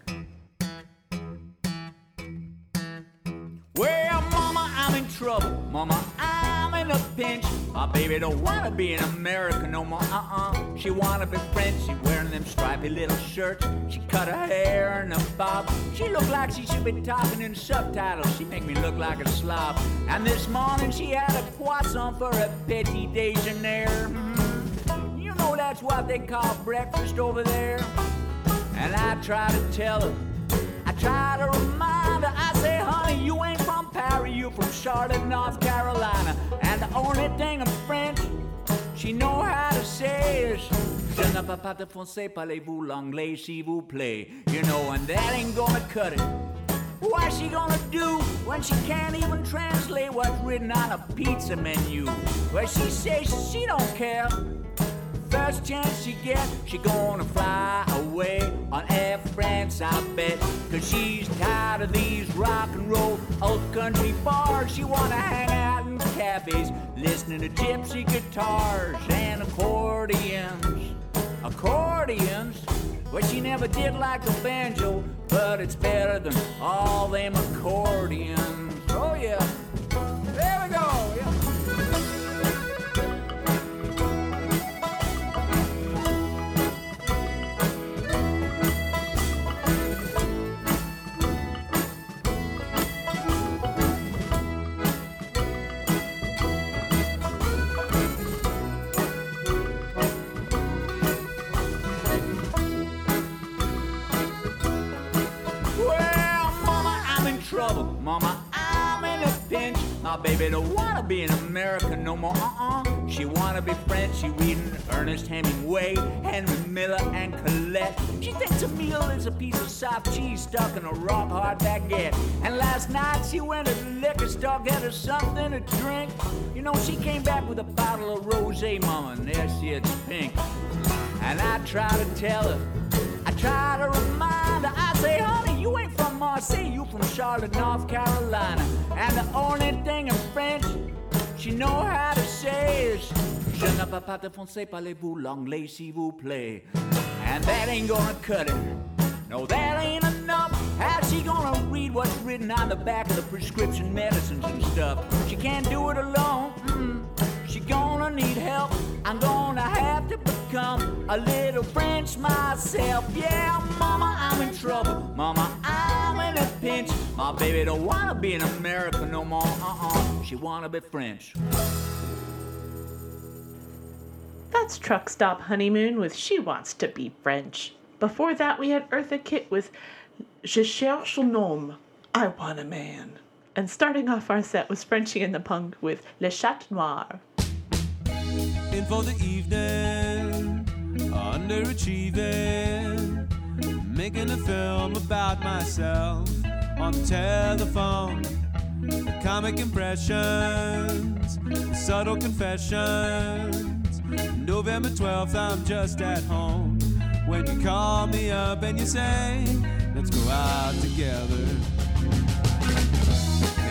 Well, In trouble. Mama, I'm in a pinch. My baby don't wanna be an American no more. Uh-uh. She wanna be French. She wearing them stripy little shirts. She cut her hair in a bob. She look like she should be talking in subtitles. She make me look like a slob. And this morning she had a croissant for a petit déjeuner. Mhm. You know that's what they call breakfast over there. And I try to tell her, I try to remind her, I you from Charlotte, North Carolina. And the only thing in French she know how to say is, Je ne peux pas de français, parlez-vous l'anglais, s'il vous plaît. You know, and that ain't gonna cut it. What's she gonna do when she can't even translate what's written on a pizza menu? Well, she says she don't care. First chance she get, she gonna fly away on Air France, I bet. Cause she's tired of these rock and roll old country bars. She wanna hang out in cafes, listening to gypsy guitars and accordions. Accordions? Well, she never did like the banjo, but it's better than all them accordions. Oh, yeah. There we go. Yeah. Mama, I'm in a pinch. My baby don't wanna be an American no more. Uh-uh. She wanna be French. She reading Ernest Hemingway, Henry Miller, and Colette. She thinks a meal is a piece of soft cheese stuck in a rock hard baguette. And last night she went to the liquor store, get her something to drink. You know, she came back with a bottle of rosé, Mama, and there she is, pink. And I try to tell her, I try to remind her, I say, honey, you ain't from Marseille, you from Charlotte, North Carolina. And the only thing in French she know how to say is, Je ne peux pas de français, parlez-vous l'anglais, s'il vous plaît. And that ain't gonna cut it. No, that ain't enough. How's she gonna read what's written on the back of the prescription medicines and stuff? She can't do it alone. Mm. She gonna need help. I'm gonna have to become a little French myself. Yeah, Mama, I'm in trouble. Mama, I'm in a pinch. My baby don't wanna be an American no more. Uh-uh. She wanna be French. That's Truck Stop Honeymoon with She Wants to Be French. Before that, we had Eartha Kitt with Je cherche un homme. I want a man. And starting off our set was Frenchie and the Punk with Le Chat Noir. In for the evening, underachieving, making a film about myself on the telephone. Comic impressions, subtle confessions. November 12th, I'm just at home. When you call me up and you say, let's go out together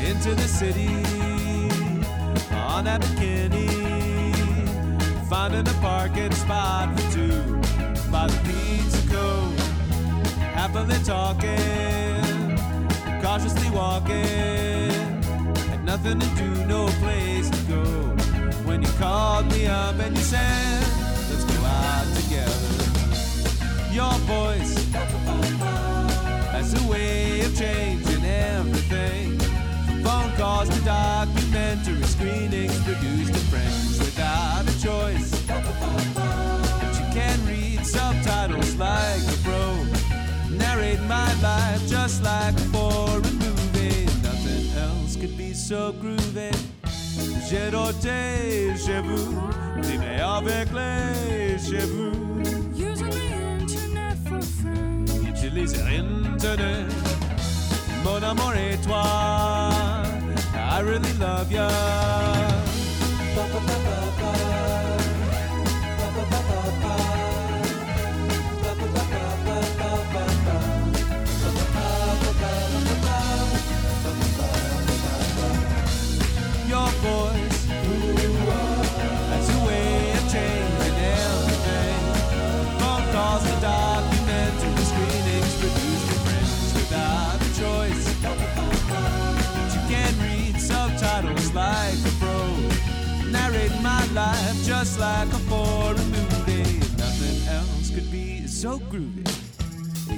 into the city on that bikini. Finding a parking spot for two by the pizza code. Happily talking, cautiously walking. Had nothing to do, no place to go. When you called me up and you said, let's go out together. Your voice has a way of changing everything. From phone calls to documentary screenings produced to friends. But you can read subtitles like a pro. Narrate my life just like a foreign movie. Nothing else could be so groovy. J'ai doté chez vous, vivez avec les chez vous. Using the internet for friends. Utilisez Internet. Mon amour et toi, I really love ya. Your voice has a way of changing everything. Phone calls to documentary screenings produced for friends without a choice. But you can read subtitles like a pro. Narrate my life just like a foreign movie. Nothing else could be so groovy.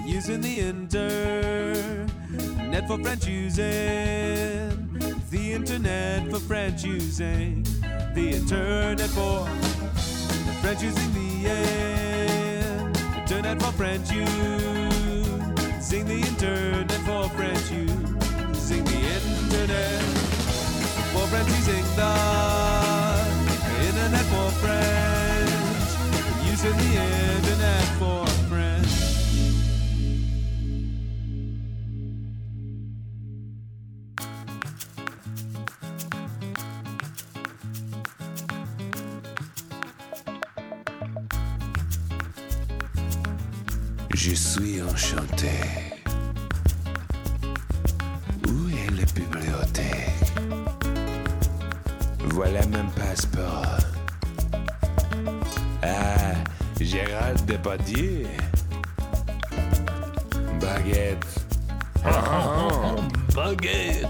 Using the internet for French using. The internet for French using. The internet for French using the internet for French using. The internet for French using the internet for French using the internet for French using the internet for Je suis enchanté. Où est la bibliothèque? Voilà mon passeport. Ah, Gérard Depardieu. Baguette. Oh, oh, oh. Baguette.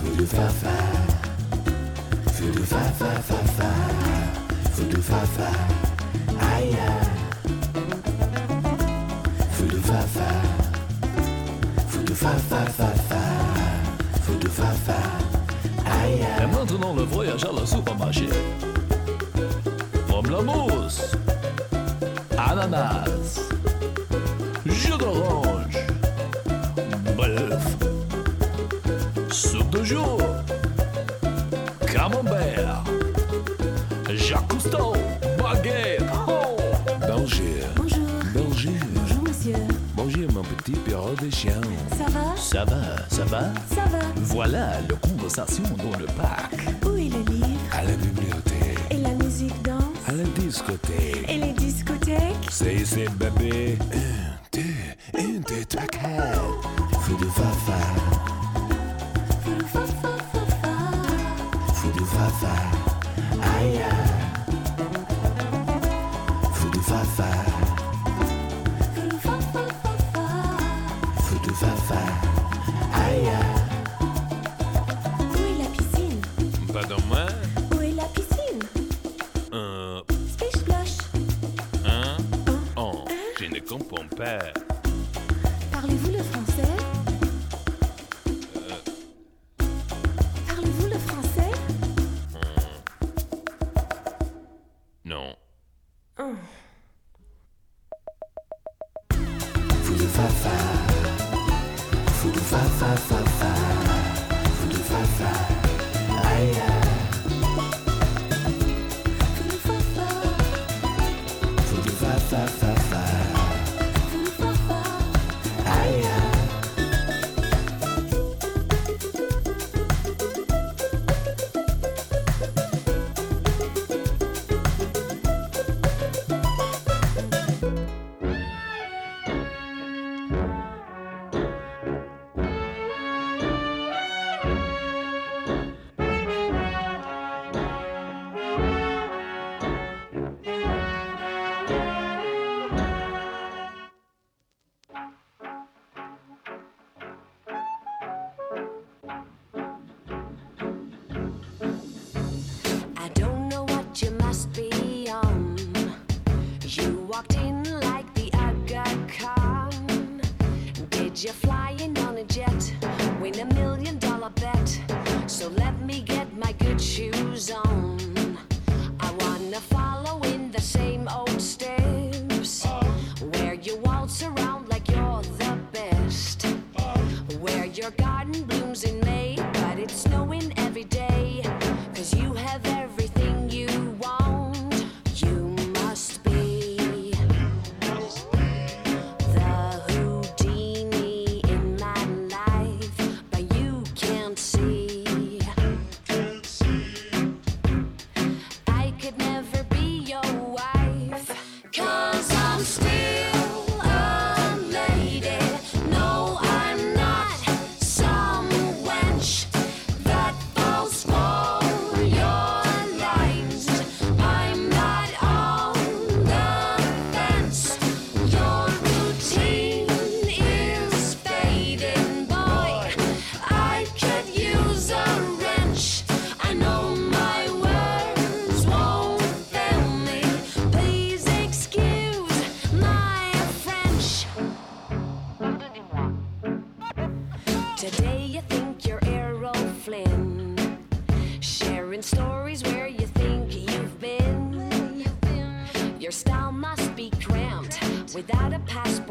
Voodoo fa fa. Voodoo fa fa et maintenant le voyage à la supermarché. Pomme la mousse. Ananas. Jus d'orange. Bœuf. Soupe de jour. De chien. Ça va? Ça va, ça va? Ça va. Voilà la conversation dans le parc. Où est le livre? À la bibliothèque. Et la musique danse? À la discothèque. Et les discothèques? C'est ici, bébé. Je ne comprends pas. Parlez-vous le français?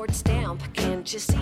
stamp. Can't you see?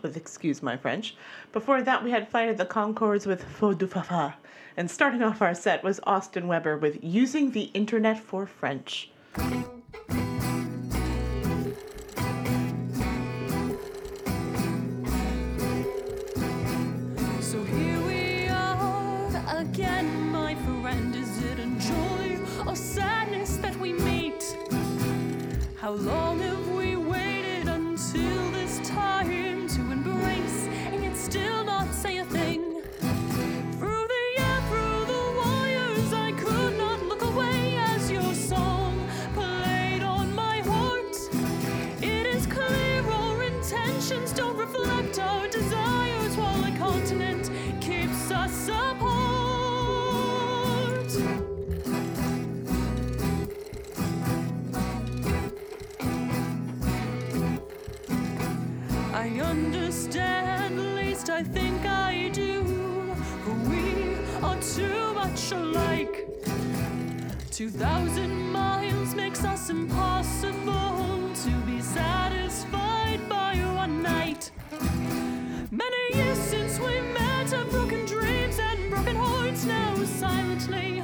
With Excuse My French. Before that, we had Flight of the Conchords with Foux du Fafa. And starting off our set was Austin Weber with Using the Internet for French. how long have 2,000 miles makes us impossible to be satisfied by one night. Many years since we met, have broken dreams and broken hearts now silently.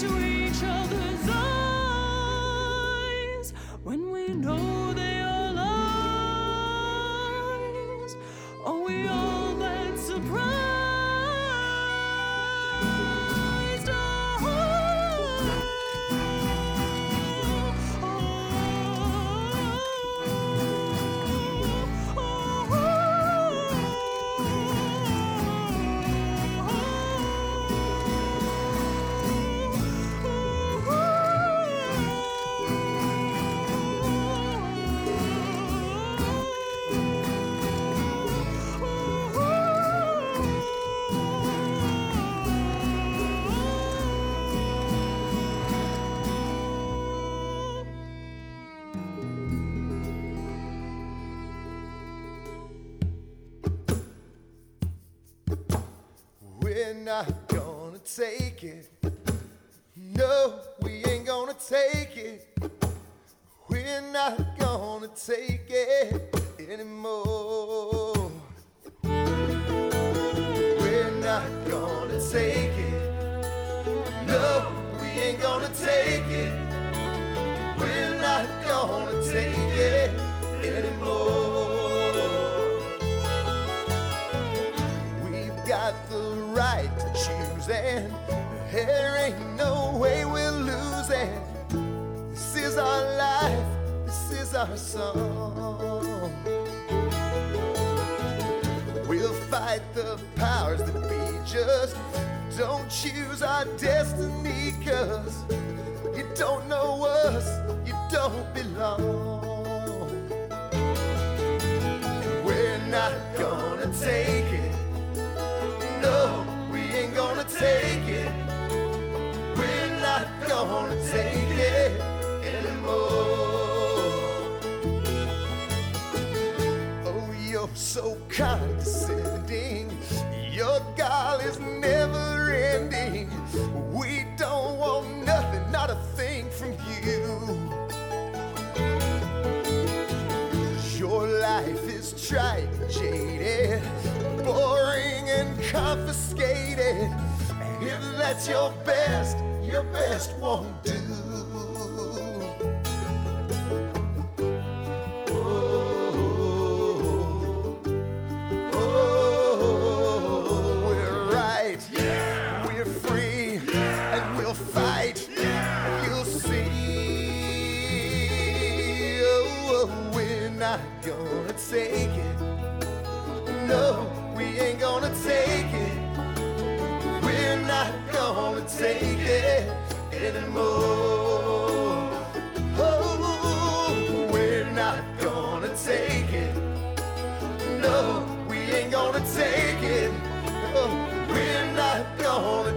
To each other's eyes when we know. Take it. No, we ain't gonna take it. We're not gonna take it song. We'll fight the powers that be, just don't choose our destiny, cause you don't know us, you don't belong. We're not gonna take it. No, we ain't gonna take it. We're not gonna take it so condescending. Your gall is never ending. We don't want nothing, not a thing from you. Your life is trite and jaded, boring and confiscated. And if that's your best, your best won't do. Take it. We're not gonna take it anymore. Oh, we're not gonna take it. No, we ain't gonna take it. No, we're not gonna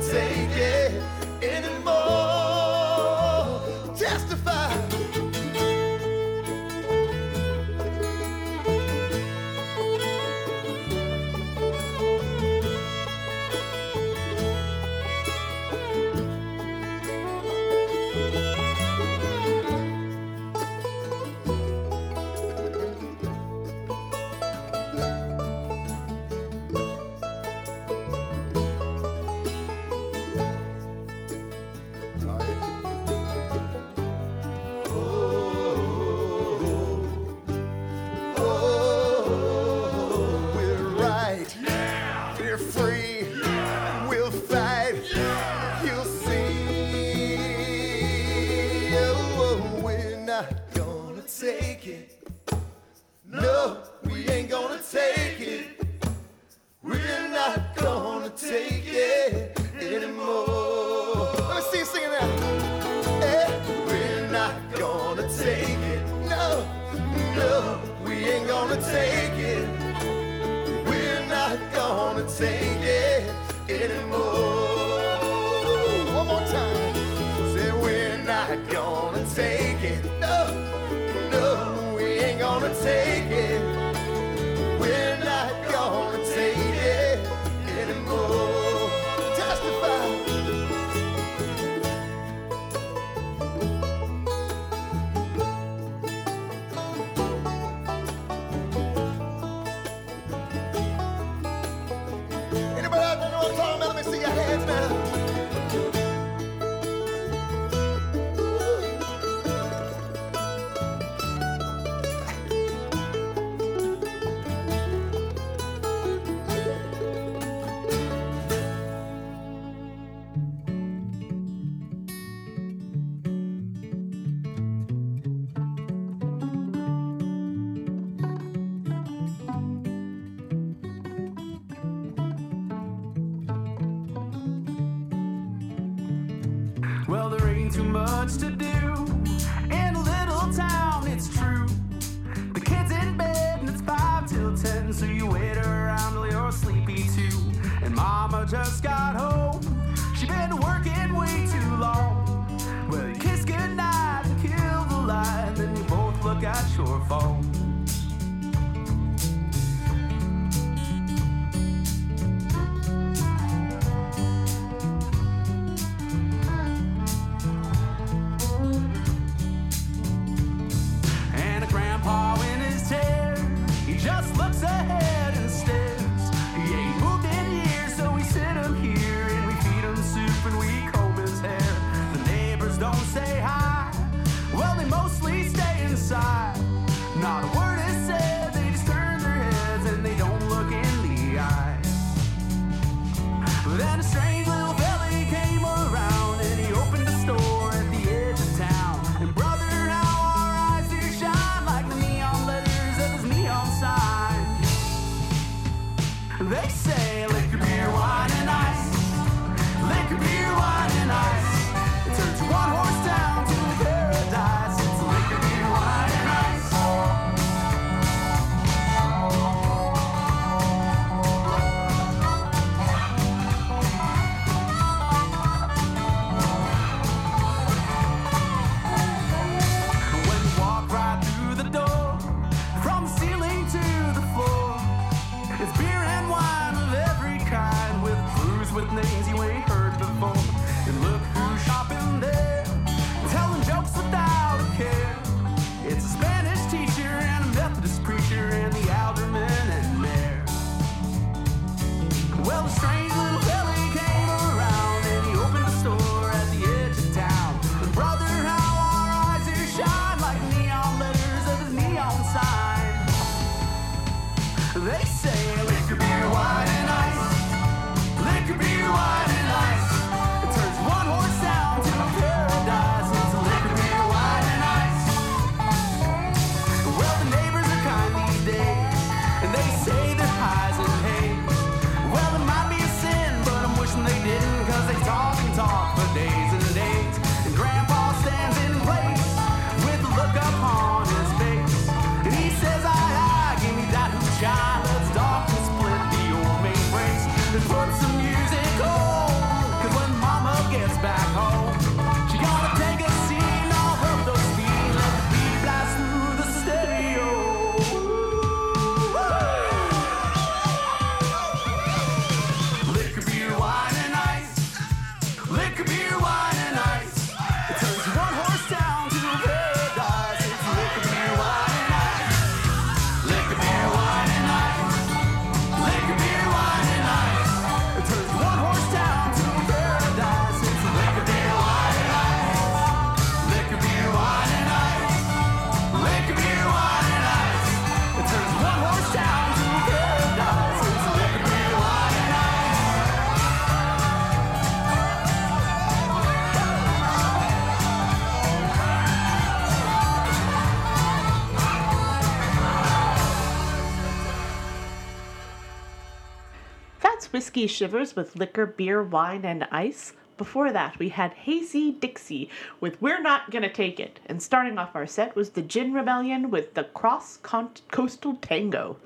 Whiskey Shivers with liquor, beer, wine, and ice. Before that, we had Hazy Dixie with We're Not Gonna Take It. And starting off our set was the Gin Rebellion with the Cross Coastal Tango.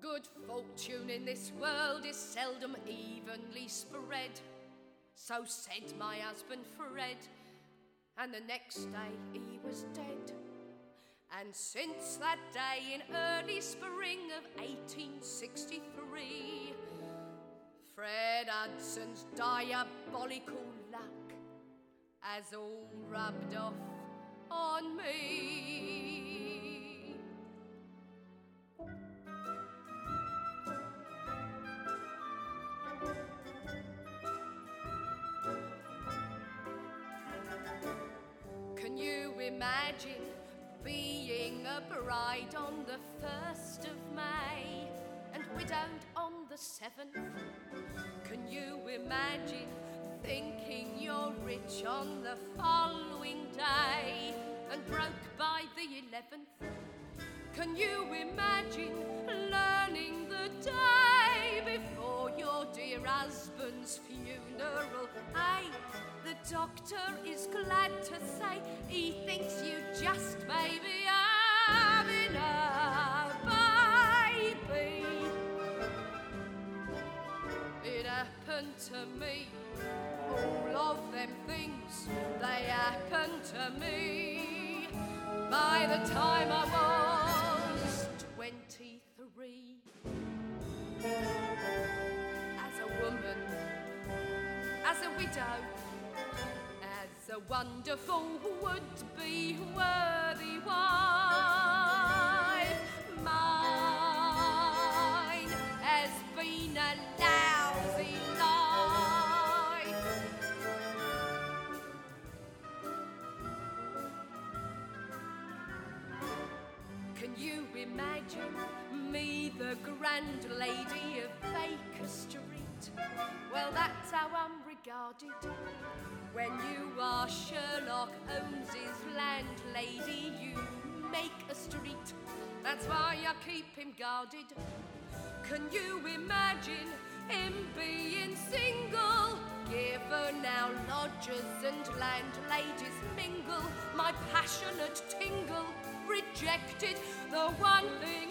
Good fortune in this world is seldom evenly spread. So said my husband Fred, and the next day he was dead. And since that day in early spring of 1863, Fred Hudson's diabolical luck has all rubbed off on me. Can you imagine being a bride on the 1st of May and widowed on the 7th? Can you imagine thinking you're rich on the following day and broke by the 11th? Can you imagine learning the day before your dear husband's funeral? Hey, the doctor is glad to say he thinks you just may be having a baby. It happened to me. All of them things, they happened to me. By the time I was As a woman, as a widow, as a wonderful would be worthy wife, mine has been a lousy life. Can you imagine me, the grand lady of Baker Street? Well, that's how I'm regarded. When you are Sherlock Holmes's landlady, you make a street. That's why I keep him guarded. Can you imagine him being single? Given now lodgers and landladies mingle, my passionate tingle rejected. The one thing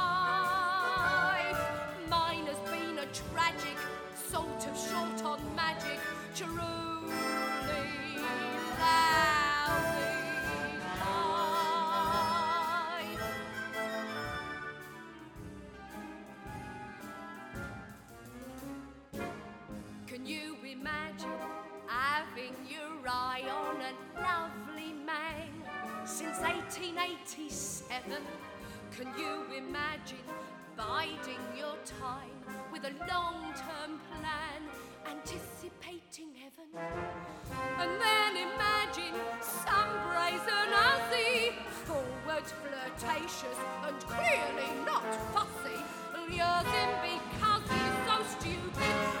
1987. Can you imagine biding your time with a long term plan, anticipating heaven? And then imagine some brazen forward flirtatious and clearly not fussy, years in because he's so stupid.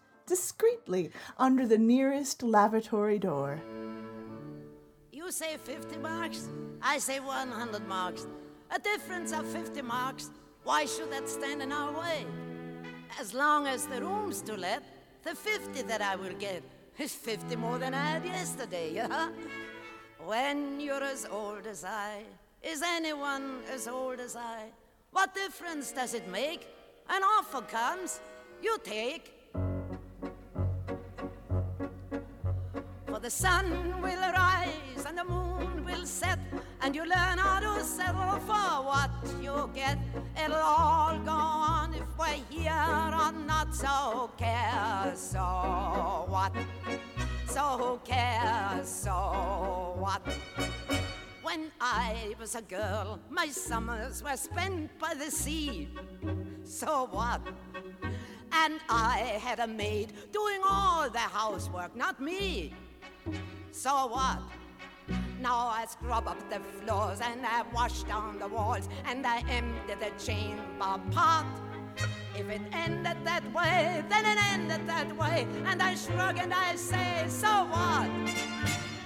discreetly under the nearest lavatory door. You say 50 marks, I say 100 marks. A difference of 50 marks. Why should that stand in our way? As long as the room's to let, the 50 that I will get is 50 more than I had yesterday, (laughs) yeah? When you're as old as I, is anyone as old as I? What difference does it make? An offer comes, you take. The sun will rise and the moon will set, and you learn how to settle for what you get. It'll all go on if we're here or not, so who cares? So what? So who cares? So what? When I was a girl, my summers were spent by the sea. So what? And I had a maid doing all the housework, not me. So what? Now I scrub up the floors and I wash down the walls and I empty the chamber pot. If it ended that way, then it ended that way. And I shrug and I say, so what?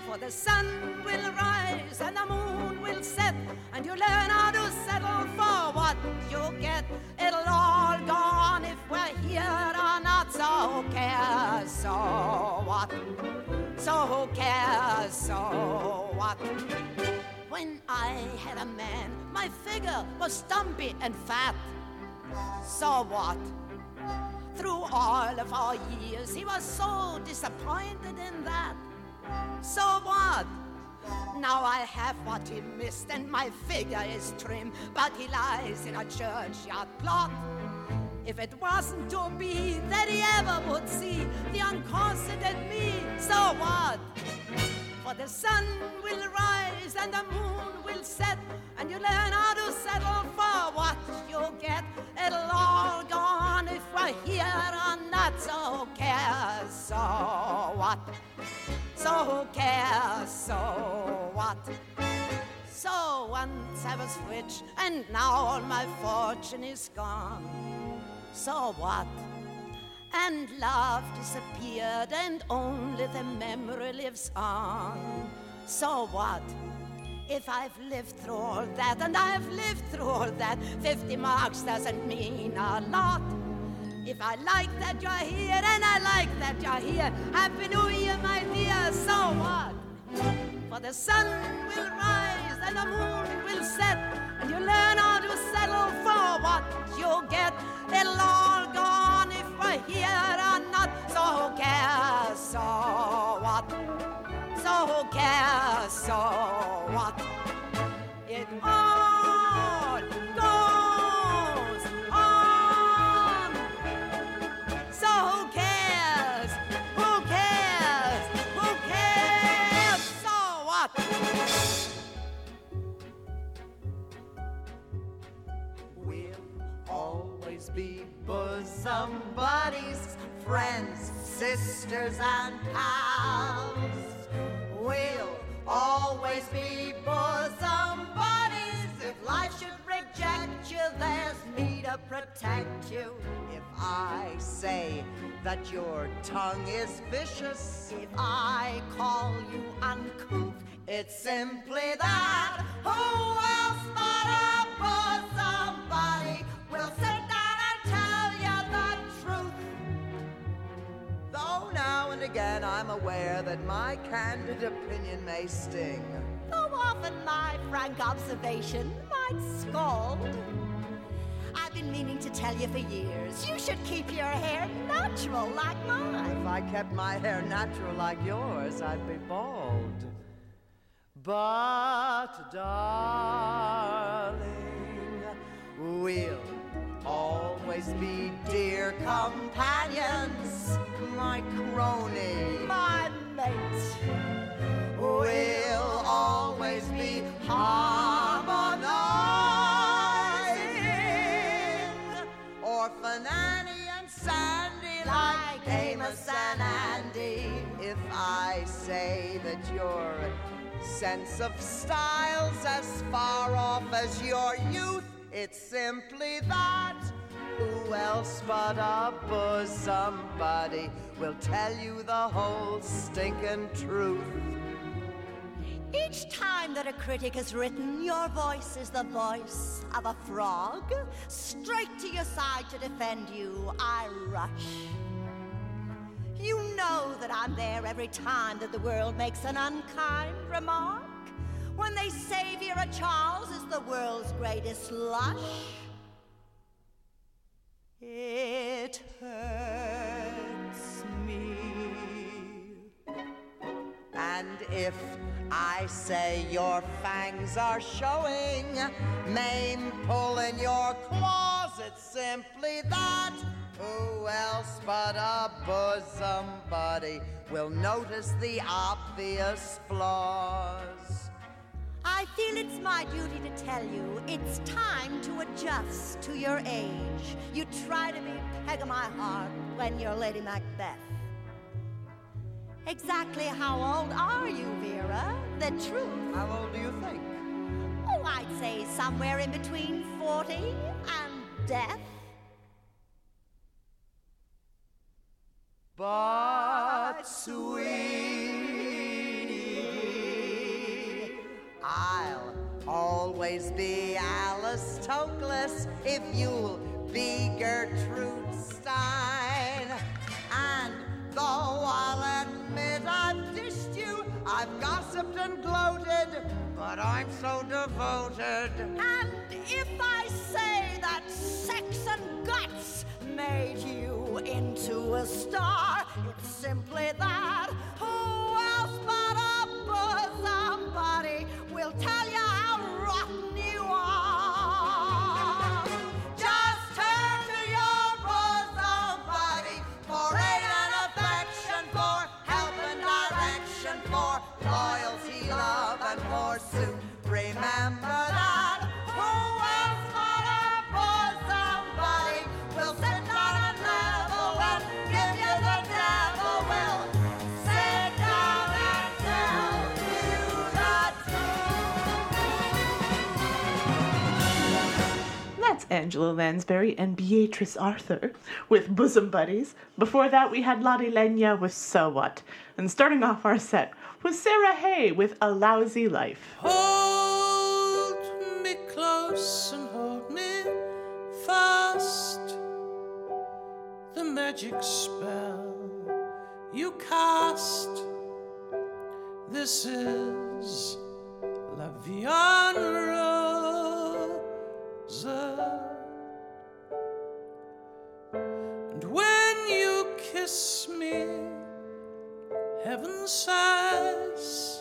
For the sun will rise and the moon will set, and you learn how to settle for what you get. It'll all go on if we're here or not, so who cares? So what? So who cares? So what? When I had a man, my figure was stumpy and fat. So what? Through all of our years, he was so disappointed in that. So what? Now I have what he missed, and my figure is trim, but he lies in a churchyard plot. If it wasn't to be that he ever would see the unconsidered me, so what? For the sun will rise and the moon will set, and you learn how to settle for what you get. It'll all go on if we're here or not, so who cares? So what? So who cares? So what? So once I was rich, and now all my fortune is gone. So what? And love disappeared, and only the memory lives on. So what? If I've lived through all that, and I've lived through all that, 50 marks doesn't mean a lot. If I like that you're here, and I like that you're here, Happy New Year, my dear, so what? For the sun will rise and the moon will set, and you learn how to settle for what you get. It'll all go on if we're here or not, so who cares, so what? So who cares, so what? It all bosom buddies, friends, sisters, and pals. We'll always be bosom buddies. If life should reject you, there's me to protect you. If I say that your tongue is vicious, if I call you uncouth, it's simply that. Who else but a bosom buddy will sit and again I'm aware that my candid opinion may sting. Though often my frank observation might scald. I've been meaning to tell you for years, you should keep your hair natural like mine. If I kept my hair natural like yours, I'd be bald. But, darling, we'll always be dear companions, my crony, my mate. We'll always be harmonizing. Orphan Annie and Sandy, like Amos and Andy. If I say that your sense of style's as far off as your youth, it's simply that. Who else but a bosom buddy will tell you the whole stinking truth? Each time that a critic has written, your voice is the voice of a frog. Straight to your side to defend you, I rush. You know that I'm there every time that the world makes an unkind remark. When they say Vera Charles is the world's greatest lush. It hurts me. And if I say your fangs are showing, maim pulling your claws, it's simply that. Who else but a bosom buddy will notice the obvious flaws? I feel it's my duty to tell you it's time to adjust to your age. You try to be peg of my heart when you're Lady Macbeth. Exactly how old are you, Vera? The truth. How old do you think? Oh, I'd say somewhere in between 40 and death. But, sweetie, I'll always be Alice Toklas if you'll be Gertrude Stein. And though I'll admit I've dished you, I've gossiped and gloated, but I'm so devoted. And if I say that sex and guts made you into a star, it's simply that. Who else but a bosom buddy will tell you how rotten you are? Just turn to your bosom buddy for aid and affection, for help and direction, for loyalty, love, and pursuit. Remember that. That's Angela Lansbury and Beatrice Arthur with Bosom Buddies. Before that, we had Lottie Lenya with So What. And starting off our set was Sarah Hay with A Lousy Life. Oh, close and hold me fast. The magic spell you cast. This is La Vie kiss me, heaven sighs.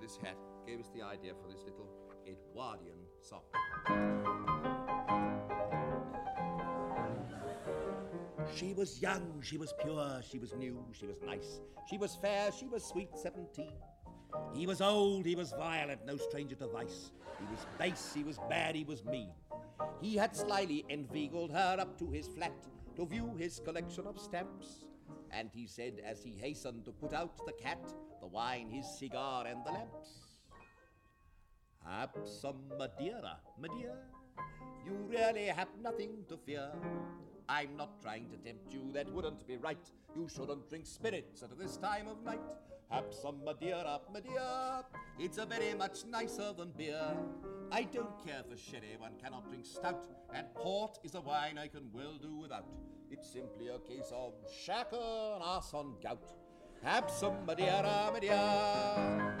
This hat gave us the idea for this little Edwardian song. She was young, she was pure, she was new, she was nice, she was fair, she was sweet, seventeen. He was old, he was violent, no stranger to vice. He was base, he was bad, he was mean. He had slyly inveigled her up to his flat to view his collection of stamps. And he said, as he hastened to put out the cat, wine, his cigar, and the lamps, Have some Madeira, ah, Madeira. You really have nothing to fear. I'm not trying to tempt you, that wouldn't be right. You shouldn't drink spirits at this time of night. Have some Madeira, ah, Madeira. It's a very much nicer than beer. I don't care for sherry, one cannot drink stout, and port is a wine I can well do without. It's simply a case of chacun à son goût. Have some Madeira, Madeira.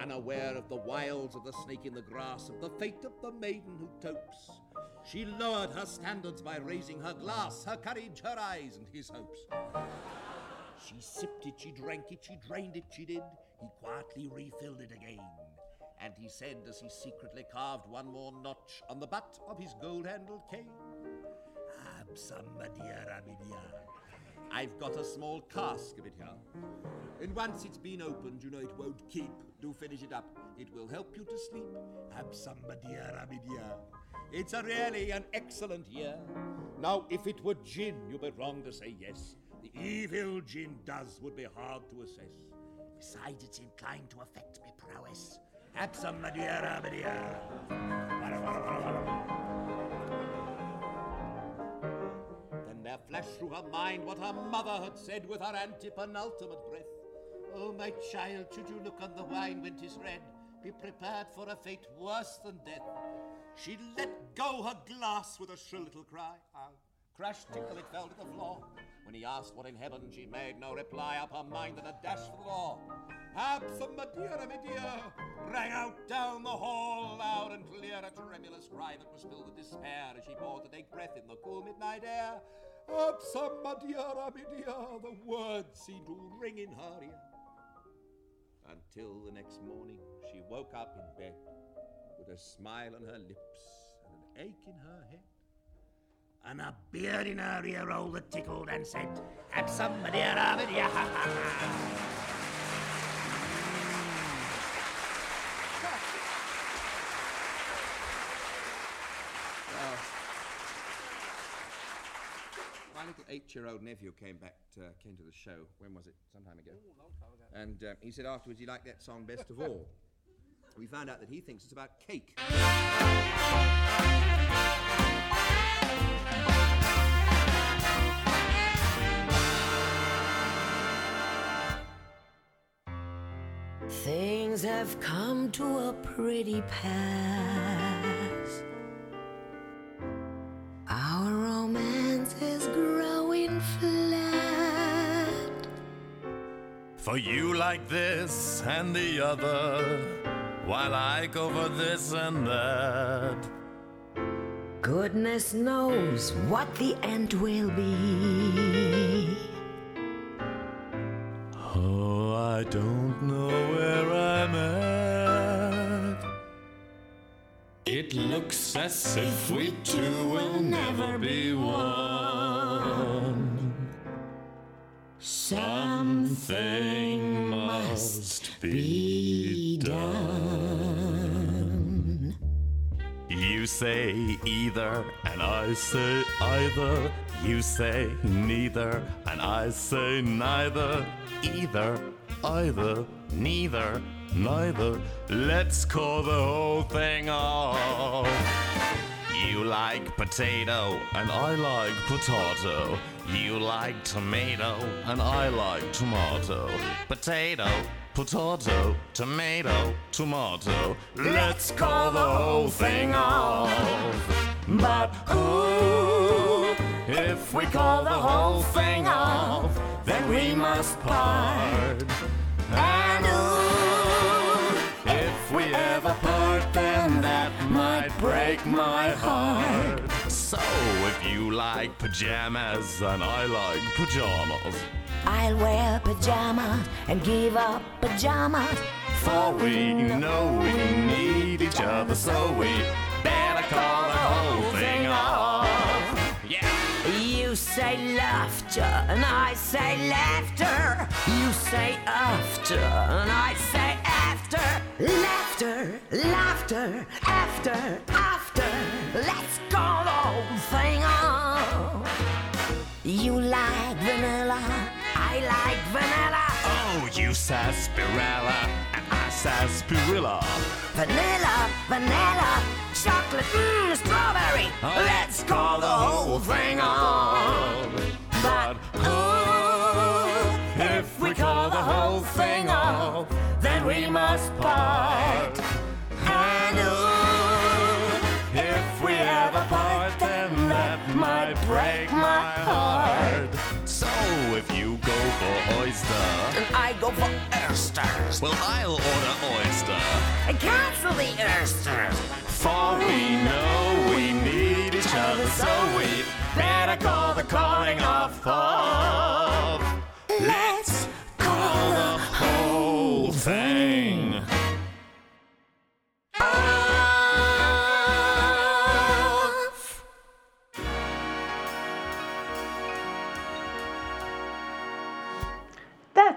Unaware of the wiles of the snake in the grass, of the fate of the maiden who topes, she lowered her standards by raising her glass, her courage, her eyes, and his hopes. She sipped it, she drank it, she drained it, she did. He quietly refilled it again. And he said as he secretly carved one more notch on the butt of his gold handled cane, Madeira, Madeira. I've got a small cask of it here. And once it's been opened, you know it won't keep. Do finish it up. It will help you to sleep. Madeira, Madeira. It's a really an excellent year. Now, if it were gin, you'd be wrong to say yes. The evil gin does would be hard to assess. Besides, it's inclined to affect me prowess. Have some There flashed through her mind what her mother had said with her antepenultimate breath. Oh, my child, should you look on the wine when 'tis red, be prepared for a fate worse than death. She let go her glass with a shrill little cry. Ah, crash, tinkle, it fell to the floor. When he asked what in heaven, she made no reply. Up her mind and a dash for the door. Have some Madeira, me dear, rang out down the hall, loud and clear, a tremulous cry that was filled with despair as she paused to take breath in the cool midnight air. Dear, the words seemed to ring in her ear. Until the next morning, she woke up in bed with a smile on her lips and an ache in her head. And a beard in her ear roll that tickled and said, Have some Madeira, Madeira. My little eight-year-old nephew came back, uh, came to the show. When was it? Some time ago. And uh, he said afterwards he liked that song best of all. We found out that he thinks it's about cake. Things have come to a pretty pass. For you like this and the other, while I go for this and that. Goodness knows what the end will be. Oh, I don't know where I'm at. It looks as if we two will never be one. Something must be done. You say either, and I say either. You say neither, and I say neither. Either, either, neither, neither. Let's call the whole thing off. You like potato, and I like potato. You like tomato, and I like tomato. Potato, potato, tomato, tomato. Let's call the whole thing off. But ooh, if we call the whole thing off, then we must part. And ooh, if we ever part, then that might break my heart. So if you like pajamas and I like pajamas, I'll wear pajamas and give up pajamas. for we know we need each other, so we better call the whole thing off. Yeah. You say laughter and I say laughter. You say after and I say after. Laughter, laughter, laughter, after, after. Let's call the whole thing off. You like vanilla, I like vanilla. Oh, you sarsaparilla and I sarsaparilla. Vanilla, vanilla, chocolate, mmm, strawberry. Oh. Let's call the whole thing on. But ooh, we must part. And ooh, if we ever part, then that might break my heart. So if you go for oyster, And I go for oysters. well, I'll order oyster. And cancel the oysters. For we know we need each other, so we better call the calling off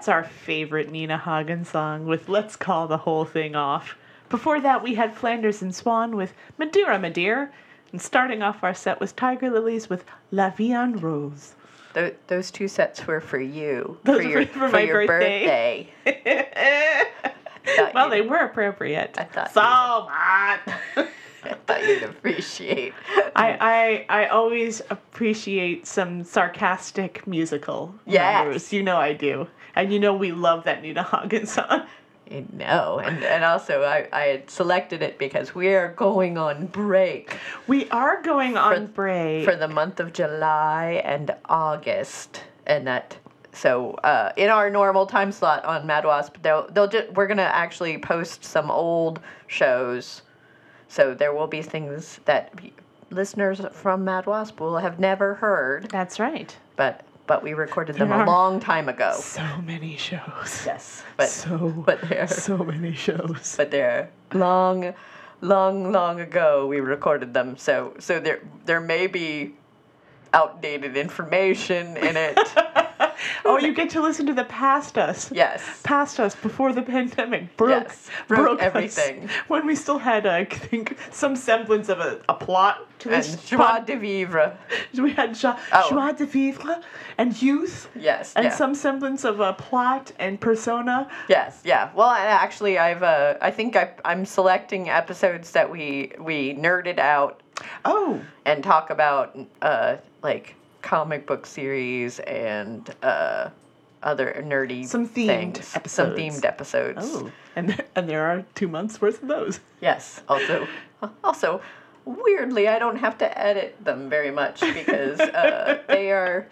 That's our favorite Nina Hagen song with Let's Call the Whole Thing Off. Before that, we had Flanders and Swann with Madeira, Madeira. And starting off our set was Tiger Lillies with La Vie en Rose. Th- those two sets were for you. (laughs) Those for your, were for for my your birthday. (laughs) well, they were appropriate. I thought so what? (laughs) I thought you'd appreciate. I, I I always appreciate some sarcastic musical Yes. numbers. You know I do. And you know we love that Nina Hagen song. No, and, and also I, I had selected it because we are going on break. We are going on break. For the month of July and August. And that so uh, in our normal time slot on Mad Wasp, they'll they'll just we're gonna actually post some old shows. So there will be things that listeners from Mad Wasp will have never heard. That's right. But but we recorded them a long time ago. So many shows. Yes, but so but they're so many shows. But they're long, long, long ago we recorded them. So so there there may be outdated information in it. (laughs) Oh, you get to listen to the past us. Yes. Past us before the pandemic broke, Yes, broke us. everything. when we still had, I think, some semblance of a, a plot to And this. joie de vivre. We had joie, Oh. joie de vivre and youth. Yes, And yeah. some semblance of a plot and persona. Yes, yeah. Well, I, actually, I've uh, I think I, I'm selecting episodes that we we nerded out. Oh. And talk about uh, like comic book series and uh, other nerdy Some themed things. episodes. Some themed episodes. Oh. And, and there are two months worth of those. Yes. Also, also, weirdly, I don't have to edit them very much because uh, (laughs) they are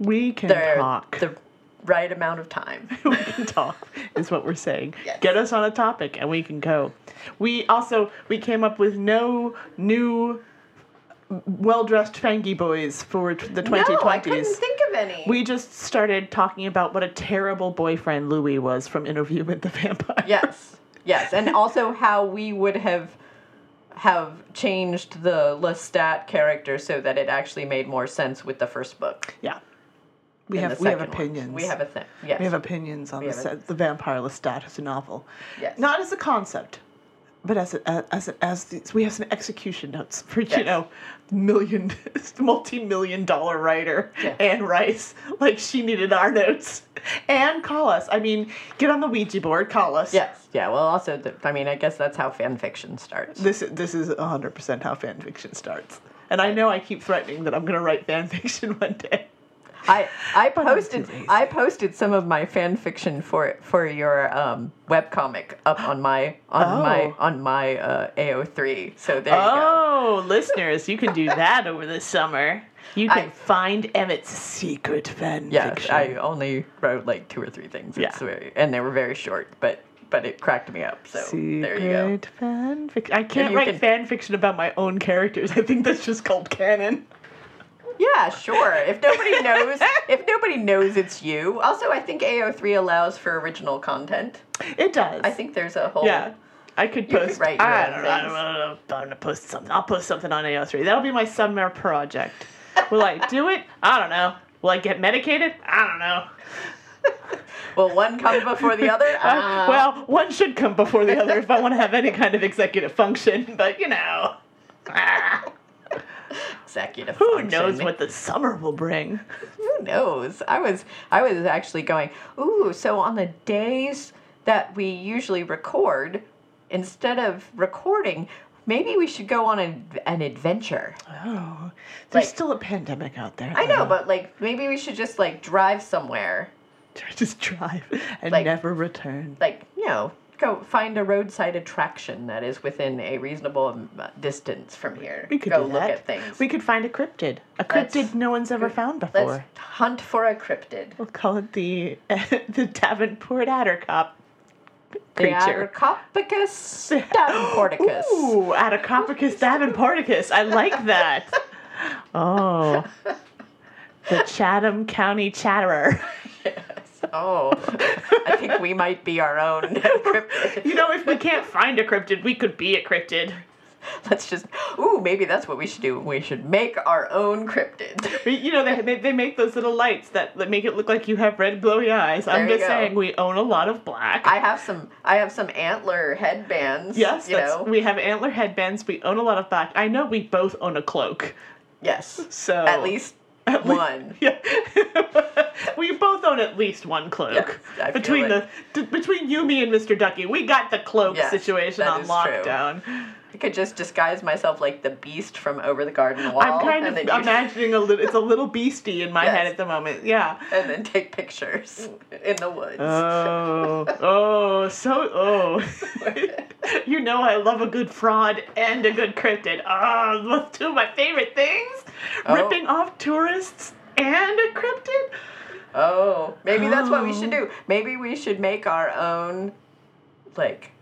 We can talk. the right amount of time. (laughs) we can talk is what we're saying. Get us on a topic and we can go. We also we came up with no new well-dressed fangy boys for the 2020s. No, I couldn't think of any. We just started talking about what a terrible boyfriend Louis was from Interview with the Vampire. yes, yes, and also how we would have have changed the Lestat character so that it actually made more sense with the first book. Yeah. We have we have one. opinions. We have a thing. Yes. We have opinions on We the, the Vampire Lestat as a novel. Yes. Not as a concept, but as a, as a, as the, we have some execution notes for you Yes. know million (laughs) multi-million dollar writer Anne Rice. Like she needed our notes. And call us. I mean, get on the Ouija board. Call us. Yes. Yeah. Well, also, the, I mean, I guess that's how fan fiction starts. This this is hundred percent how fan fiction starts. And I know I keep threatening that I'm gonna write fan (laughs) fiction one day. I I posted I posted some of my fan fiction for for your um, webcomic up on my on my Oh. on my uh, AO3. So there you go. Oh, listeners, you can do (laughs) that over the summer. You can find Emmett's secret fan Yeah, fiction. I only wrote like two or three things. It's very, and they were very short, but but it cracked me up. So there you go. Secret fan fiction. I can't write can- fan fiction about my own characters. I think that's just called canon. Yeah, sure. If nobody (laughs) knows, if nobody knows it's you. Also, I think AO3 allows for original content. It does. I think there's a whole. Yeah. I could You could post. write your I own don't know. I things. don't know. I'm gonna post something. I'll post something on AO3. That'll be my summer project. Will I do it? I don't know. Will I get medicated? I don't know. (laughs) Will one come before the other? (laughs) Uh, Uh, well, one should come before the other if I want to have any kind of executive function. But you know, ah, executive. who function. knows what the summer will bring? Who knows? I was I was actually going, ooh, so on the days that we usually record, instead of recording, maybe we should go on an, an adventure. Oh, there's Like- still a pandemic out there. I know, but like maybe we should just like drive somewhere. (laughs) just drive and Like- never return. Like, you know, go find a roadside attraction that is within a reasonable um, distance from here. We could go look that. at things. We could find a cryptid. A Let's- cryptid no one's ever found before. Let's hunt for a cryptid. We'll call it the (laughs) the Davenport Attercop The creature. Attercopicus (laughs) davenporticus. Ooh, Attercopicus davenporticus. I like that. (laughs) Oh, the Chatham County Chatterer. Oh, I think we might be our own (laughs) cryptid. You know, if we can't find a cryptid, we could be a cryptid. Let's just. Ooh, maybe that's what we should do. We should make our own cryptid. You know, they, they, make those little lights that, that make it look like you have red glowy eyes. I'm just go. saying, we own a lot of black. I have some. I have some antler headbands. Yes, you know. we have antler headbands. We own a lot of black. I know we both own a cloak. Yes. So At least one. (laughs) Yeah, (laughs) we both own at least one cloak. Feel between it. the d- between you, me, and Mr. Ducky, we got the cloak Yes, situation on is true. I could just disguise myself like the beast from over the garden wall. I'm kind of imagining a little. It's a little beastie in my head at the moment. Yeah. and then take pictures in the woods. Oh, (laughs) oh, so oh. (laughs) you know I love a good fraud and a good cryptid. Oh, those two of my favorite things. Oh. Ripping off tourists and a cryptid. Oh, maybe that's what we should Oh. do. Maybe we should make our own, like,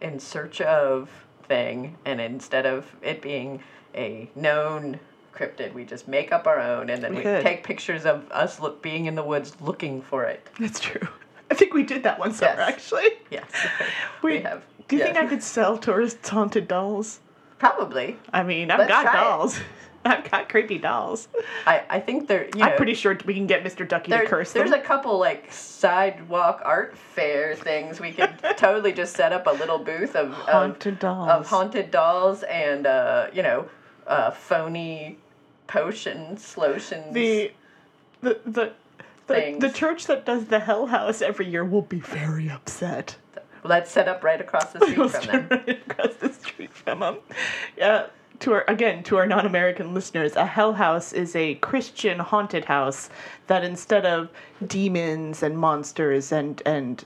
in search of thing, and instead of it being a known cryptid, we just make up our own, and then We we, take pictures of us look being in the woods looking for it. That's true. I think we did that one summer Yes. actually. Yes, (laughs) We, we have. Do you think. I could sell tourists haunted dolls? Probably. I mean, I've Let's got try it. I've got creepy dolls. I, I think there. You I'm pretty sure we can get Mr. Ducky there, to curse them. there's them. a couple like sidewalk art fair things we could (laughs) totally just set up a little booth of of, Haunted dolls. of haunted dolls and uh, you know uh, phony potions, lotions. the the the the, the church that does the Hell House every year will be very upset. Let's set up right across the (laughs) street from them. Right across the street from them. Yeah. To our again to our non-American listeners, a Hell House is a Christian haunted house that instead of demons and monsters and and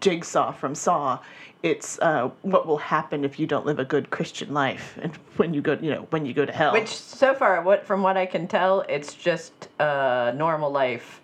Jigsaw from Saw, it's uh, what will happen if you don't live a good Christian life and when you go you know when you go to hell. Which so far, what from what I can tell, it's just uh, normal life,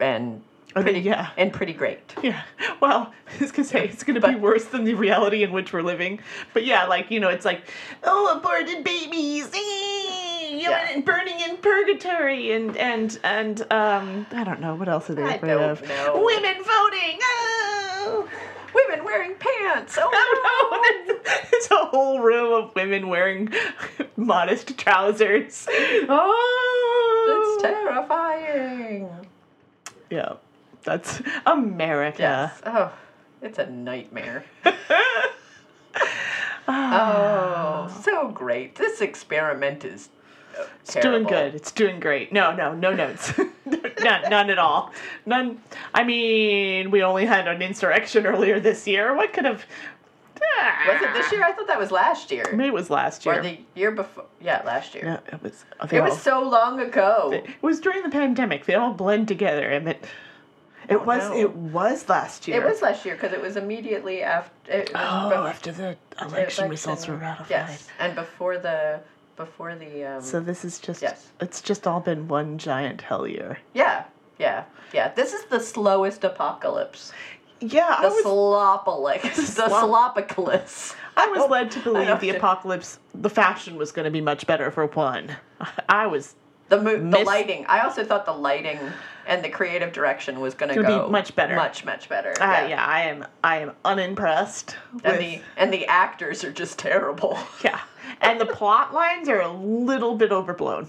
and I mean, yeah. and pretty great. Yeah. Well, (laughs) I was gonna say it's gonna be worse than the reality in which we're living. But yeah, like you know, it's like oh, aborted babies, eh, you Yeah. and burning in purgatory, and and and um, I don't know what else are they afraid of? know. Women voting. Oh. Women wearing pants. (laughs) Oh no! There's (laughs) a whole room of women wearing modest trousers. Oh, It's terrifying. yeah, that's America. Yes. Oh, it's a nightmare. (laughs) oh, so great. This experiment is uh, It's doing good. It's doing great. No, no, no notes. (laughs) none, none at all. None. I mean, we only had an insurrection earlier this year. What could have? Was it this year? I thought that was last year. Maybe it was last year. Or the year before. Yeah, last year. Yeah, it was. It was so long ago. It was during the pandemic. They all blend together, and it. It was. know. It was last year. It was last year because it was immediately after. It was Oh, bef- after the election results were ratified. Yes, and before the before the. Um, So this is just. Yes. It's just all been one giant hell year. Yeah, yeah, yeah. This is the slowest apocalypse. Yeah, the I was- slopocalypse. (laughs) The Slop- slopocalypse. I was led to believe the apocalypse, the fashion was going to be much better for one. (laughs) I was The mo- the lighting. I also thought the lighting and the creative direction was going to Gonna be go much better. Much much better. Uh, yeah. I am. I am unimpressed. And with- the and the actors are just terrible. (laughs) yeah, and the plot lines are a little bit overblown.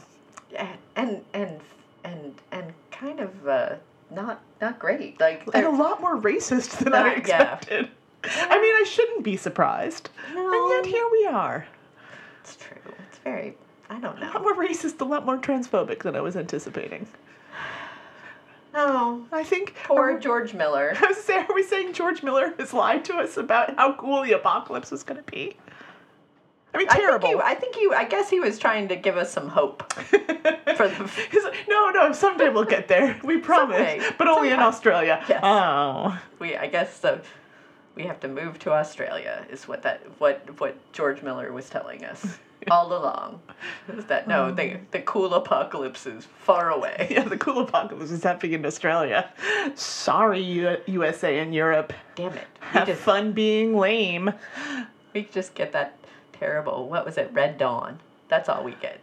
and and and and, and kind of uh, not not great. Like and a lot more racist than I yeah. expected. I mean, I shouldn't be surprised, No. and yet here we are. It's true. It's very. I don't know. A lot more racist, a lot more transphobic than I was anticipating. No. I think Poor George Miller. (laughs) I was saying, are we saying George Miller has lied to us about how cool the apocalypse was going to be? I mean, terrible. I think, he, I think he. I guess he was trying to give us some hope. (laughs) for the, (laughs) no, no, someday we'll get there. We promise. Someday. But only in Australia. Yes. Oh. we. I guess the. We have to move to Australia. Is what that what what George Miller was telling us all along. Is that no? The the cool apocalypse is far away. (laughs) Yeah, the cool apocalypse is happening in Australia. Sorry, U- USA and Europe. Damn it. Have fun being lame. We just get that terrible. What was it? Red Dawn. That's all we get.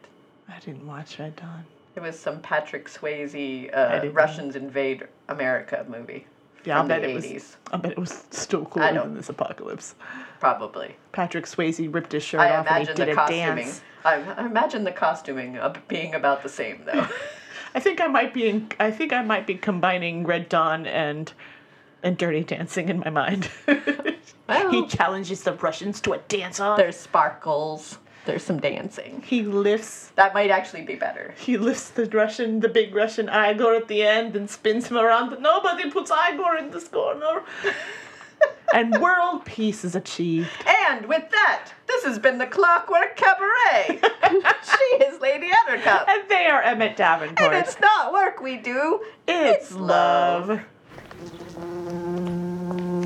I didn't watch Red Dawn. It was some Patrick Swayze uh. Russians invade America movie. Yeah, I bet it was. 80s. I bet it was still cooler than this apocalypse. Probably. Patrick Swayze ripped his shirt I off and he did the a costuming. dance. I, I imagine the costuming being about the same though. (laughs) (laughs) I think I might be. In, I think I might be combining Red Dawn and and Dirty Dancing in my mind. (laughs) he challenges the Russians to a dance off. There's sparkles. There's some dancing. He lifts. That might actually be better. He lifts the Russian, the big Russian Igor at the end, and spins him around. But nobody puts Igor in this corner. (laughs) and world peace is achieved. And with that, this has been the Clockwork Cabaret. (laughs) she is Lady Attercop. And they are Emmett Davenport. And it's not work we do, It's love.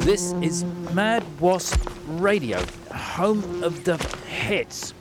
This is Mad Wasp Radio, home of the hits.